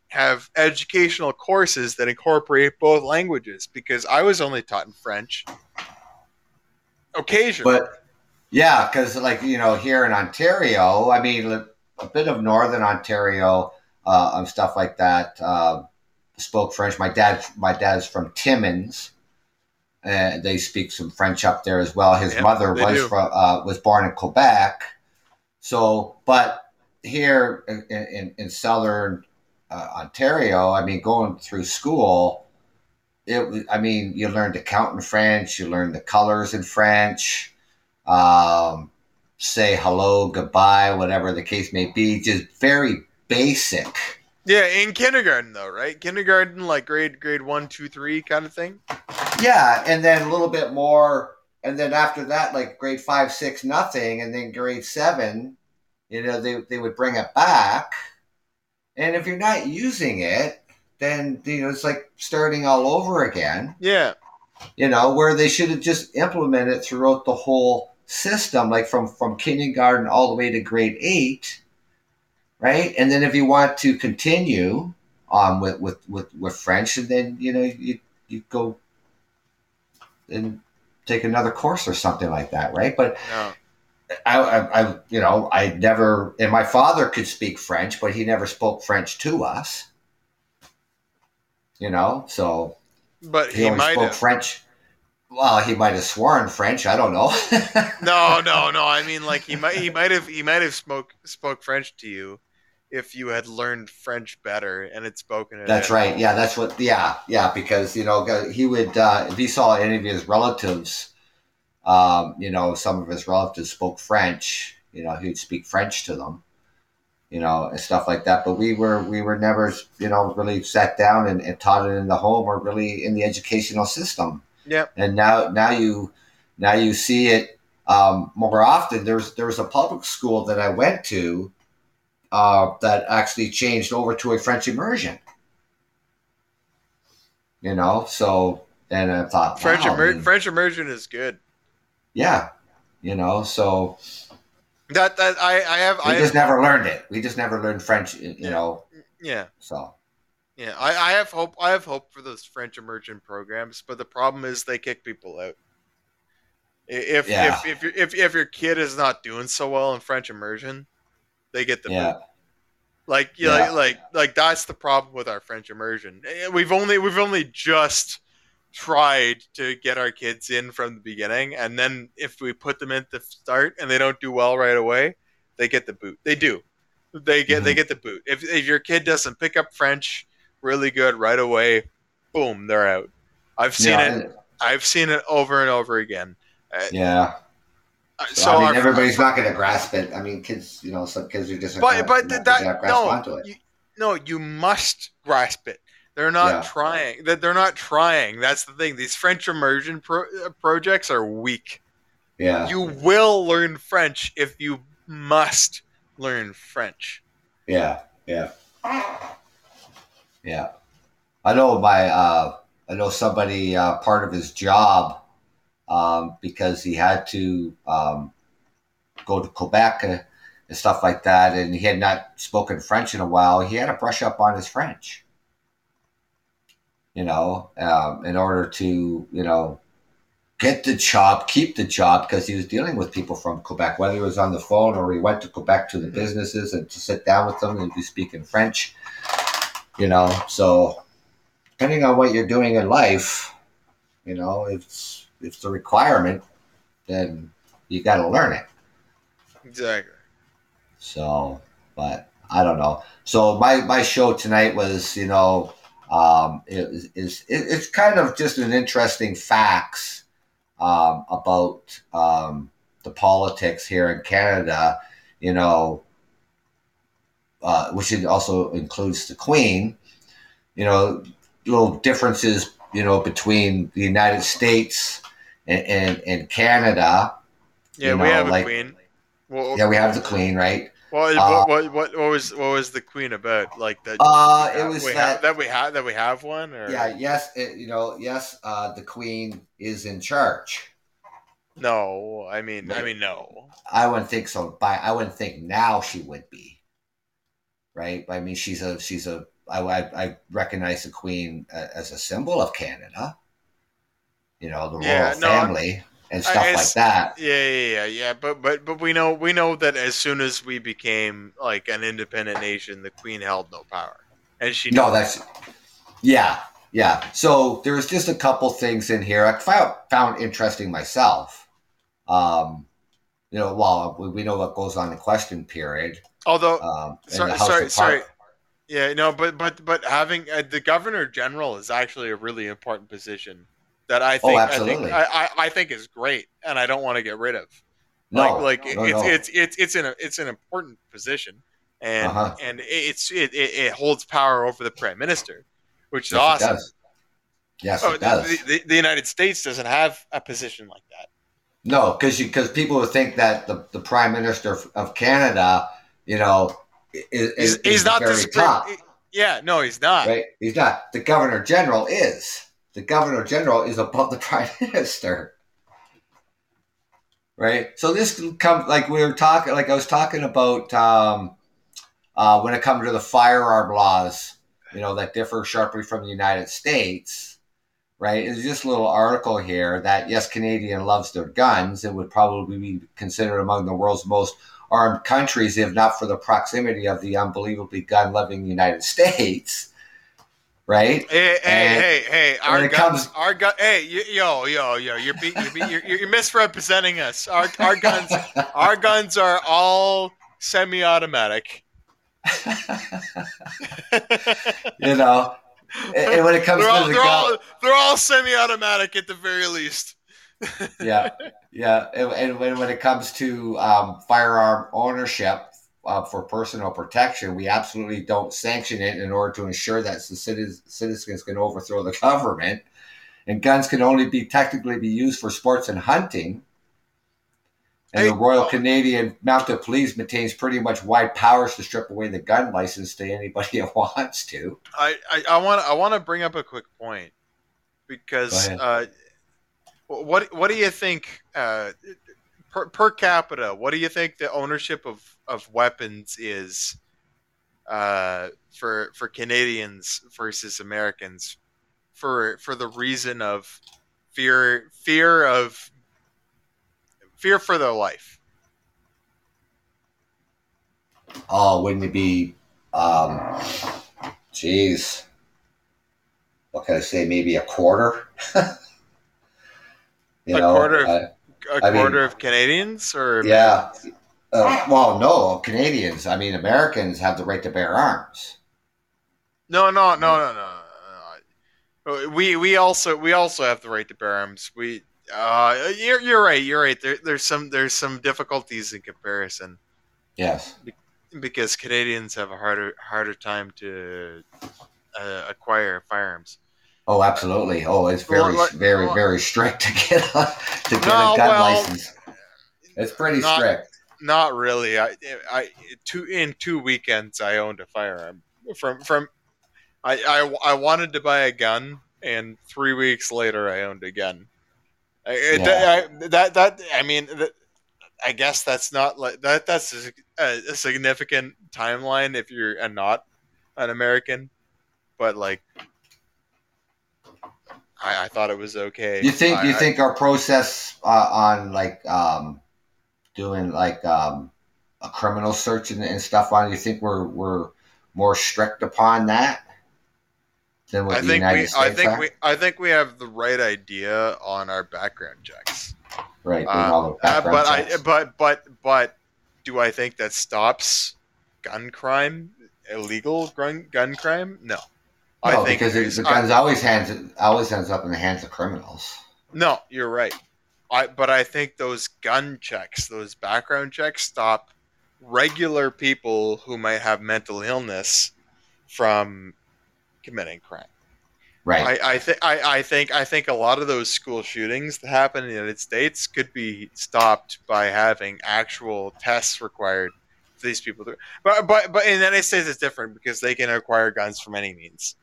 have educational courses that incorporate both languages because I was only taught in French occasionally. But yeah, because like you know here in Ontario, I mean a bit of Northern Ontario uh, and stuff like that. Uh, spoke French. My dad, my dad's from Timmins. And they speak some French up there as well. His mother was from, uh, was born in Quebec. So, but here in, in, in southern uh, Ontario, I mean, going through school, it I mean, you learn to count in French, you learn the colors in French, um, say hello, goodbye, whatever the case may be, just very basic. Yeah, in kindergarten though, right? Kindergarten, like grade grade one, two, three, kind of thing. Yeah, and then a little bit more, and then after that, like grade five, six, nothing, and then grade seven, you know, they they would bring it back, and if you're not using it, then you know it's like starting all over again. Yeah. You know, where they should have just implemented throughout the whole system, like from from kindergarten all the way to grade eight, right? And then if you want to continue on with with with, with French, and then you know you you go and take another course or something like that, right? But. I, I, I, you know, I never, and my father could speak French, but he never spoke French to us you know. So, but he, he might spoke have. French. Well, he might have sworn French. I don't know. no, no, [LAUGHS] no. I mean, like he might, he might have, he might have spoke spoke French to you if you had learned French better and had spoken it. That's right. Yeah, that's what. Yeah, yeah. Because you know, he would uh, if he saw any of his relatives, um, you know, some of his relatives spoke French. You know, he'd speak French to them you know, and stuff like that. But we were we were never, you know, really sat down and, and taught it in the home or really in the educational system. Yeah. And now now you Now you see it um, more often. There's there's a public school that I went to uh, that actually changed over to a French immersion. You know, so and I thought French wow, immer- I mean, French immersion is good. yeah, you know, so That that I I have we I just have, never learned it. We just never learned French. You Yeah. know, yeah so yeah I, I have hope I have hope for those French immersion programs, but the problem is they kick people out. If Yeah. if if, your if if your kid is not doing so well in French immersion, they get the yeah, boot. Like you Yeah. like, like like that's the problem with our French immersion. Eh, We've only we've only just tried to get our kids in from the beginning, and then if we put them in at the start and they don't do well right away, they get the boot. They do. They get they Mhm. get the boot. If if your kid doesn't pick up French really good right away, boom, they're out. I've seen yeah, it. I've seen it over and over again. yeah. Uh, So, I mean, our- everybody's not going to grasp it. I mean, kids, you know, some kids are just but but not that no onto it. you, no you must grasp it they're not Yeah. trying that they're not trying that's the thing these french immersion pro- uh, projects are weak Yeah, you will learn french if you must learn french yeah, yeah, yeah. I know my, uh, I know somebody uh, part of his job um, because he had to um, go to Quebec and stuff like that, and he had not spoken French in a while. He had to brush up on his French, you know, um, in order to, you know, get the job, keep the job, because he was dealing with people from Quebec, whether he was on the phone or he went to Quebec to the businesses and to sit down with them and be speaking French, you know. So, depending on what you're doing in life, you know, it's, if it's a requirement, then you got to learn it. exactly So, but I don't know. So my my show tonight was, you know, um, is it, it's kind of just an interesting facts um, about um, the politics here in Canada. You know, uh, which it also includes the Queen. You know, little differences. You know, between the United States and and, and Canada. yeah You we know, have a queen well, Yeah, we have the Queen, right? what, uh, what, what, what, was what was the queen about like that Uh, we it was we that- have, that we have that we have one or Yeah, yes, it, you know, yes, uh, the queen is in charge. no i mean i mean no I wouldn't think so. By I wouldn't think now she would be, right? I mean, she's a she's a. I I, I recognize the queen uh, as a symbol of Canada. You know, the Yeah, royal no, family and stuff I- like that. Yeah, yeah, yeah, yeah. But but but we know we know that as soon as we became like an independent nation, the queen held no power, and she No, that's yeah, yeah. So there was just a couple things in here I found found interesting myself. Um, you know, well, we, we know what goes on in question period. Although, Um, sorry, sorry, sorry. Yeah, no, but but but having uh, the governor general is actually a really important position that I think Oh, I think I, I, think is great, and I don't want to get rid of. No, like, like no, it's, no. it's it's it's an it's an important position, and Uh-huh. and it's it, it, holds power over the prime minister, which is Yes, it awesome. does. Yes, Oh, it does. the, the, the United States doesn't have a position like that. No, because because people would think that the, the prime minister of- Canada, you know, is, He's, is, he's not the very top, Yeah, no, he's not. right? He's not. The governor general is. The governor general is above the [LAUGHS] prime minister, right? So this comes like we were talking, like I was talking about um, uh, when it comes to the firearm laws, you know, that differ sharply from the United States. Right, it's just a little article here that yes, Canadian loves their guns It would probably be considered among the world's most armed countries if not for the proximity of the unbelievably gun-loving United States. Right? Hey, hey, And hey, hey! Our guns, comes- our gun. Hey, yo, yo, yo! You're, be, you're, be, you're, you're misrepresenting us. Our, our guns, our guns are all semi-automatic. [LAUGHS] you know, and, when it comes they're to all, the they're gun, all, they're all semi-automatic at the very least. yeah, yeah, and, and when, when it comes to um, firearm ownership uh, for personal protection, we absolutely don't sanction it in order to ensure that the citizens, citizens can overthrow the government. and guns can only be technically be used for sports and hunting. And the Royal Canadian Mounted Police maintains pretty much wide powers to strip away the gun license to anybody [LAUGHS] that wants to. I, I, I want I want to bring up a quick point because uh, what what do you think uh, per, per capita? What do you think the ownership of, of weapons is uh, for for Canadians versus Americans for for the reason of fear fear of fear for their life. Oh, wouldn't it be? Um, jeez, what can I say? Maybe a quarter. [LAUGHS] you a know, quarter, of, uh, a I quarter mean, of Canadians, or yeah. Uh, well, no, Canadians. I mean, Americans have the right to bear arms. No, no, no, no, no. no. We we also we also have the right to bear arms. We uh, you're you're right. You're right. There, there's some there's some difficulties in comparison. Yes. because Canadians have a harder harder time to uh, acquire firearms. Oh, absolutely. Oh, it's very well, very well, very strict to get a, to get no, a gun well, license. It's pretty not, strict. Not really. I I two in two weekends I owned a firearm from from I, I, I wanted to buy a gun, and three weeks later, I owned a gun. Yeah. I, that that I mean, that, I guess that's not like that. That's a, a, significant timeline if you're a not an American, but like, I, I thought it was okay. You think I, you think our process uh, on like um, doing like um, a criminal search and, and stuff on? You think we're we're more strict upon that? than what I the think United we, States I think are? we, I think we have the right idea on our background checks. Right, um, uh, but checks. I, but but but, do I think that stops gun crime, illegal gun gun crime? No, no I think because the guns always hands always ends up in the hands of criminals. No, you're right. I but I think those gun checks, those background checks, stop regular people who might have mental illness from committing crime. Right. I, I think I, I think I think a lot of those school shootings that happen in the United States could be stopped by having actual tests required for these people. To, but but but in the United States it's different because they can acquire guns from any means.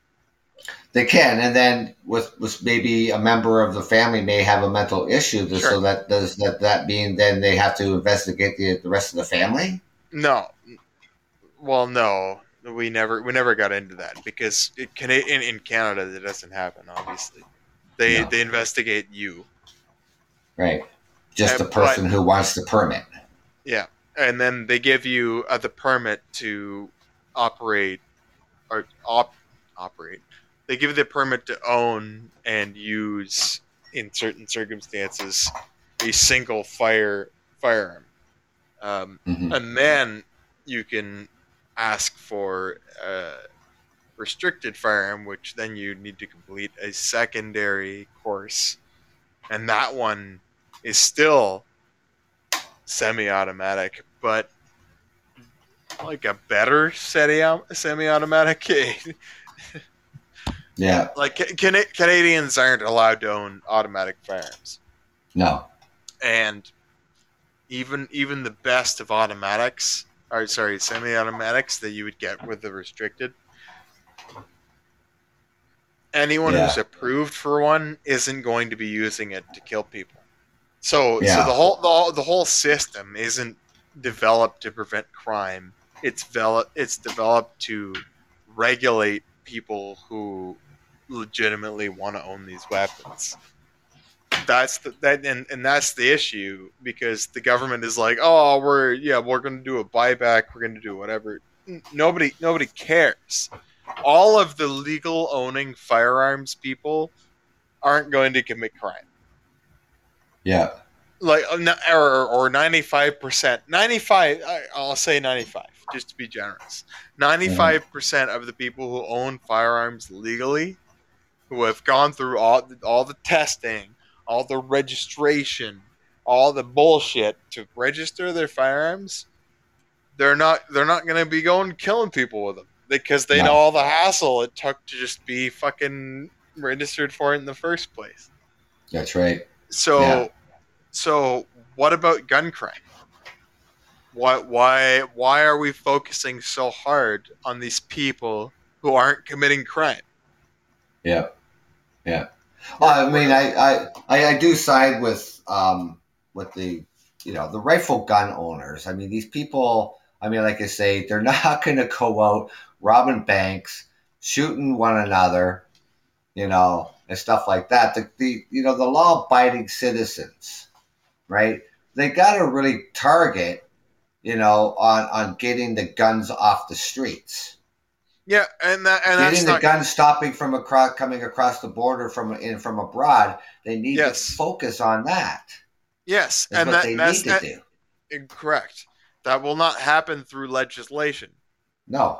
They can, and then with, with maybe a member of the family may have a mental issue, sure. so that does that that mean then they have to investigate the, the rest of the family? No, well, no, we never we never got into that because it can in, in Canada that doesn't happen. Obviously, they no. they investigate you. Right, just and, the person but, who wants the permit. Yeah, and then they give you uh, the permit to operate or op, operate. They give you the permit to own and use in certain circumstances a single fire firearm, um, mm-hmm. and then you can ask for a restricted firearm, which then you need to complete a secondary course, and that one is still semi-automatic, but like a better semi-automatic. [LAUGHS] yeah, like can- Canadians aren't allowed to own automatic firearms. No, and even even the best of automatics or sorry, semi-automatics that you would get with the restricted. Anyone yeah. who's approved for one isn't going to be using it to kill people. So, yeah. so the whole the, the whole system isn't developed to prevent crime. It's developed it's developed to regulate people who legitimately want to own these weapons. That's the, that and, and that's the issue because the government is like oh we're yeah we're going to do a buyback we're going to do whatever. Nobody nobody cares. All of the legal owning firearms people aren't going to commit crime. Yeah. Like uh, or, or 95% 95 i'll say 95 just to be generous. 95% of the people who own firearms legally who have gone through all all the testing all the registration, all the bullshit to register their firearms, they're not they're not going to be going killing people with them because they no. know all the hassle it took to just be fucking registered for it in the first place. That's right. So, yeah. so what about gun crime? Why, why, why are we focusing so hard on these people who aren't committing crime? Yeah, yeah. Well, I mean, I, I, I do side with um, with the you know the rifle gun owners. I mean, these people. I mean, like I say, they're [LAUGHS] not going to go out robbing banks, shooting one another, you know, and stuff like that. The, the you know the law abiding citizens, right? They got to really target, you know, on on getting the guns off the streets. Yeah, and that and getting the not... guns stopping from across coming across the border from in from abroad. They need yes. to focus on that. Yes, and that, they that's, need to that, do. Eh, correct. That will not happen through legislation. No.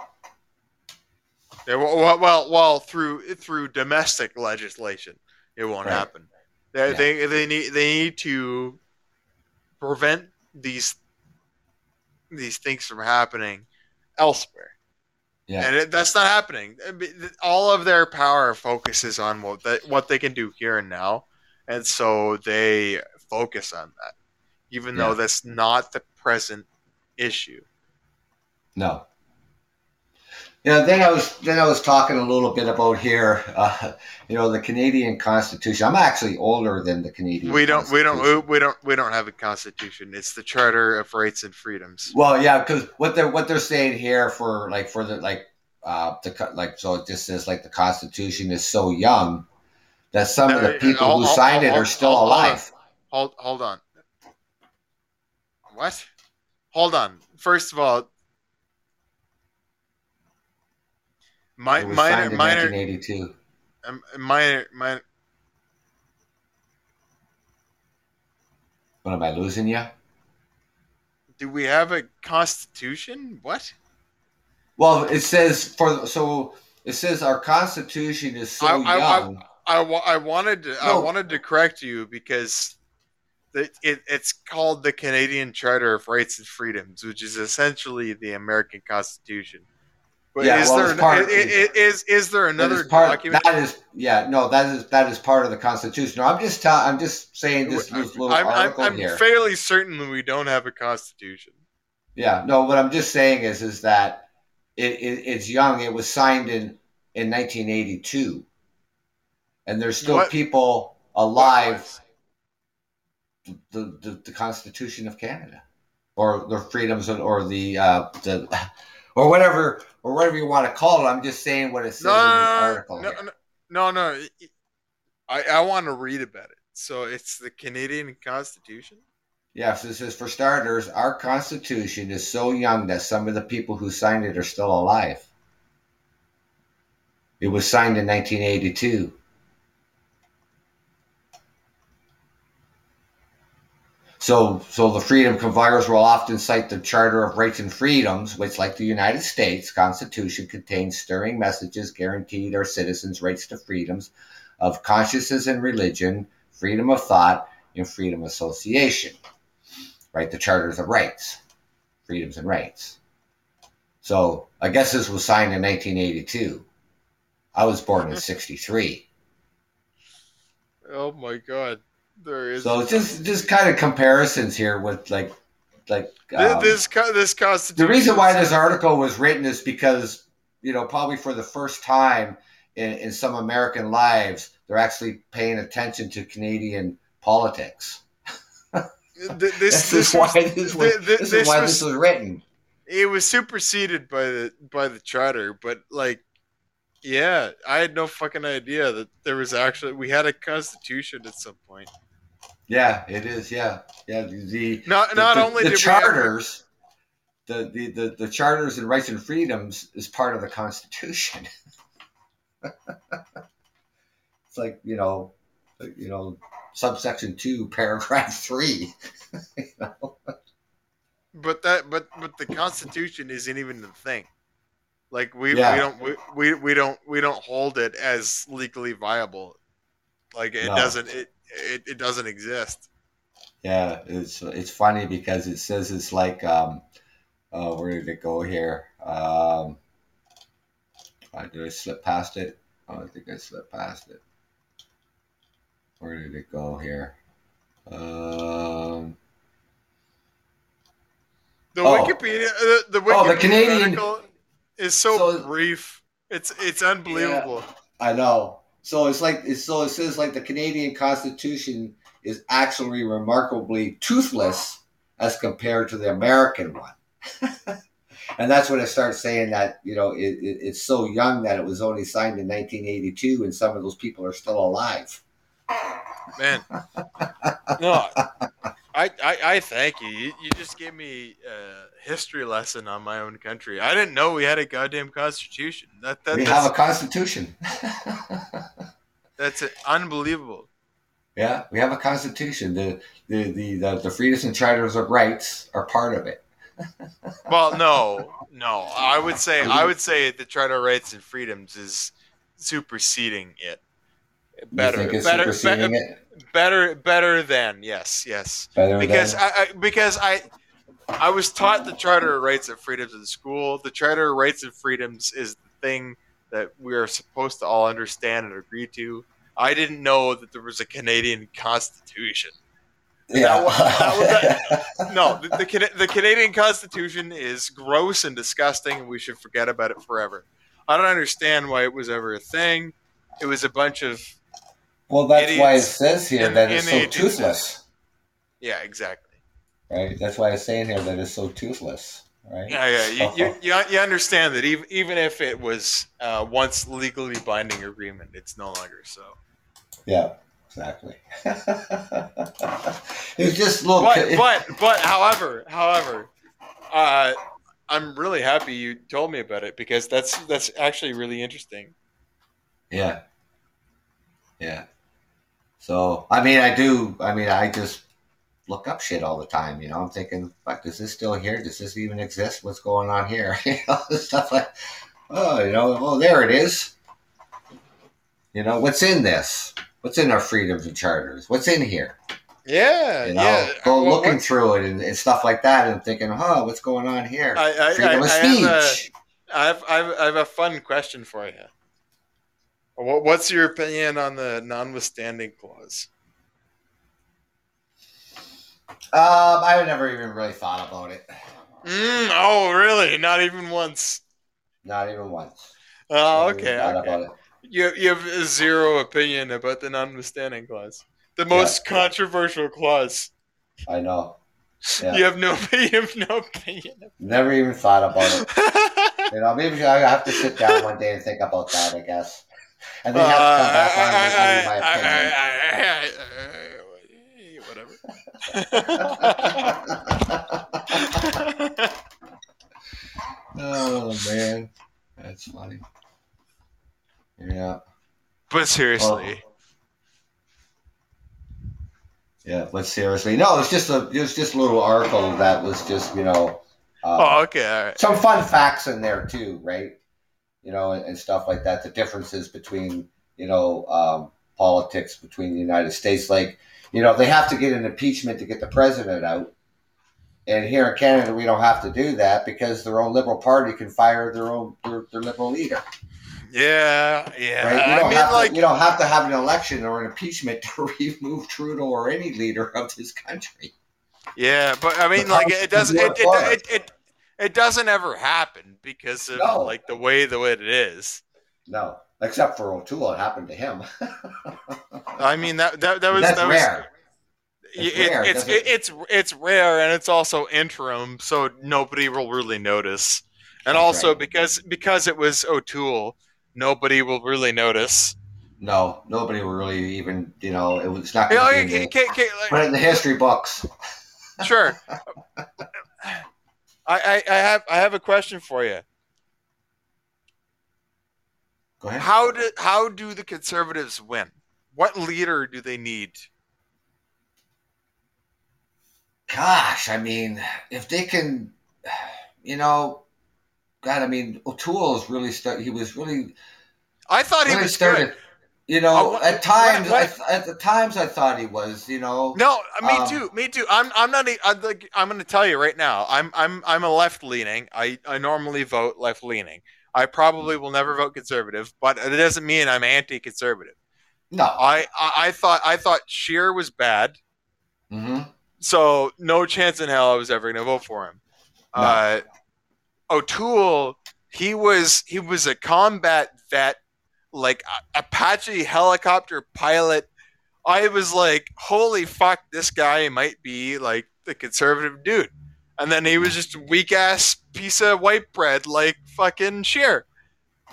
Yeah, well, well, well, through through domestic legislation, it won't right. happen. They, yeah. they they need they need to prevent these these things from happening elsewhere. Yeah. And it, that's not happening. All of their power focuses on what they, what they can do here and now, and so they focus on that, even yeah. though that's not the present issue. No. You know, then I was then I was talking a little bit about here, uh, you know, the Canadian Constitution. I'm actually older than the Canadian. We don't, we don't, we don't, we don't have a constitution. It's the Charter of Rights and Freedoms. Well, yeah, because what they're what they're saying here for like for the like uh the like so it just says like the Constitution is so young that some of the people who signed it are still alive. Hold hold on. What? Hold on. First of all, My, it was minor, signed in minor, 1982. Um, minor, minor. What am I losing you? Do we have a constitution? What? Well, it says for so it says our constitution is so I, young. I, I, I, I wanted to no. I wanted to correct you because it, it, it's called the Canadian Charter of Rights and Freedoms, which is essentially the American Constitution. But yeah, is well, there part, is, is is there another part, document? That is yeah, no, that is that is part of the Constitution. I'm just ta- I'm just saying this, this little I'm, article I'm, I'm here. fairly certain that we don't have a Constitution. Yeah, no, what I'm just saying is is that it, it it's young. It was signed in in 1982, and there's still what? people alive. The, the the Constitution of Canada, or the freedoms, or the uh, the or whatever or whatever you want to call it. I'm just saying what it says no, in the article. No, no, no, no. I, I want to read about it. So it's the Canadian Constitution? Yes, this is for starters. Our Constitution is so young that some of the people who signed it are still alive. It was signed in 1982. So, so the freedom convoyers will often cite the Charter of Rights and Freedoms, which, like the United States Constitution, contains stirring messages guaranteeing our citizens' rights to freedoms of consciences and religion, freedom of thought, and freedom of association. Right, the Charters of Rights, freedoms and rights. So, I guess this was signed in 1982. I was born in [LAUGHS] '63. Oh my God. There is so just just kind of comparisons here with like like um, this this constitution. The reason why this article was written is because you know probably for the first time in, in some American lives they're actually paying attention to Canadian politics. this, this, is why this, was, this, this is why was, this was written. It was superseded by the by the charter, but like yeah, I had no fucking idea that there was actually we had a constitution at some point. Yeah, it is. Yeah, yeah. The not not the, only the, the charters, the, the the the charters and rights and freedoms is part of the Constitution. [LAUGHS] it's like you know, you know, subsection two, paragraph three. you [LAUGHS] know? But that, but but the Constitution isn't even the thing. Like we, yeah. we don't we, we, we don't we don't hold it as legally viable. Like it no. doesn't it it, it doesn't exist. Yeah, it's it's funny because it says it's like um, uh, where did it go here? Um, did I slip past it? Oh, I think I slipped past it. where did it go here? Um, the oh. Wikipedia, uh, the Wikipedia oh, the Canadian is so, so, brief. It's it's unbelievable. Yeah, I know. So it's like it's, so it says like the Canadian Constitution is actually remarkably toothless as compared to the American one. [LAUGHS] and that's when it starts saying that you know it, it, it's so young that it was only signed in 1982 and some of those people are still alive man [LAUGHS] no I, I, I thank you. you. you just gave me a history lesson on my own country i didn't know we had a goddamn constitution that, that we have a constitution [LAUGHS] that's unbelievable yeah we have a constitution the the the, the, the freedoms and charters of rights are part of it [LAUGHS] well, no, no. I would say I would say the Charter of Rights and Freedoms is superseding it. Better, better, better, better, better than yes, yes. Better because than? I, I because I I was taught the Charter of Rights and Freedoms in school. The Charter of Rights and Freedoms is the thing that we are supposed to all understand and agree to. I didn't know that there was a Canadian Constitution. Yeah. That, that, that, [LAUGHS] no, the, the, the Canadian Constitution is gross and disgusting, and we should forget about it forever. I don't understand why it was ever a thing. It was a bunch of. Well, that's why it says here in, that it's so toothless. Yeah, exactly. Right. That's why it's saying here that it's so toothless. Right. Yeah, yeah. You, you, you, understand that even even if it was uh, once legally binding agreement, it's no longer so. Yeah exactly. [LAUGHS] it's just little. But, but but however, however, uh, I'm really happy you told me about it because that's that's actually really interesting. Yeah. Yeah. So I mean, I do. I mean, I just look up shit all the time. You know, I'm thinking, fuck, is this still here? Does this even exist? What's going on here? [LAUGHS] you know, [LAUGHS] stuff like, oh, you know, oh, there it is. You know, what's in this? what's in our freedoms and charters? What's in here? Yeah, you know, yeah. Go well, looking through it and, and, stuff like that, and thinking, "Huh, what's going on here?" I, I, Freedom I, of speech. I have, a, I have, I have a fun question for you. What's your opinion on the notwithstanding clause? Um, I have never even really thought about it. Mm, oh, really? Not even once. Not even once. Oh, okay. okay you you have zero opinion about the notwithstanding clause, the most yeah, controversial yeah. clause. I know. Yeah. You have no you have no opinion. Never even thought about it. you know, maybe I have to sit down one day and think about that. I guess, and then have to come back on give me my opinion. Whatever. Oh man, that's funny. Yeah. But seriously. Oh. Yeah, but seriously, no. It's just a it was just a little article that was just you know. Uh, oh, okay. Some fun facts in there too, right? You know, and, and stuff like that. The differences between you know um, politics between the United States, like you know, they have to get an impeachment to get the president out. And here in Canada, we don't have to do that because their own Liberal Party can fire their own their, their Liberal leader. Yeah, yeah. Right? You, don't I mean, like, to, you don't have to have an election or an impeachment [LAUGHS] to remove Trudeau or any leader of this country. Yeah, but I mean, like it doesn't it, it, it, it, it doesn't ever happen because of no. like the way the way it is. No, except for O'Toole, it happened to him. [LAUGHS] I mean that that, that was That's that rare. was. It's, it, rare, it's it's it's rare and it's also interim, so nobody will really notice. And That's also right. because because it was O'Toole, nobody will really notice. No, nobody will really even, you know, it was not going to be like, it in the history books. Sure. [LAUGHS] I, I, I have I have a question for you. Go ahead. How do how do the conservatives win? What leader do they need? Gosh, I mean, if they can, you know, God, I mean, O'Toole is really start. He was really. I thought really he was started, good. You know, uh, at times, what, what? I, at the times, I thought he was. You know. No, me um, too. Me too. I'm. I'm not. I'm, like, I'm going to tell you right now. I'm. I'm. I'm a left leaning. I. I normally vote left leaning. I probably will never vote conservative, but it doesn't mean I'm anti-conservative. No. I, I, I thought I thought Scheer was bad. Mm-hmm. So no chance in hell I was ever going to vote for him. No. Uh, O'Toole, he was he was a combat vet, like Apache helicopter pilot. I was like, holy fuck, this guy might be like the conservative dude. And then he was just a weak ass piece of white bread, like fucking Scheer.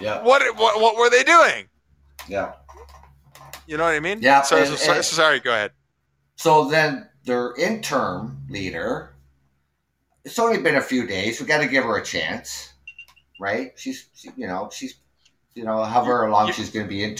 Yeah. What, what what were they doing? Yeah. You know what I mean? Yeah, So, and- so- and- so sorry. Go ahead. So then their interim leader, it's only been a few days. We got to give her a chance, right? She's, she, you know, she's, you know, however long you- she's going to be interim.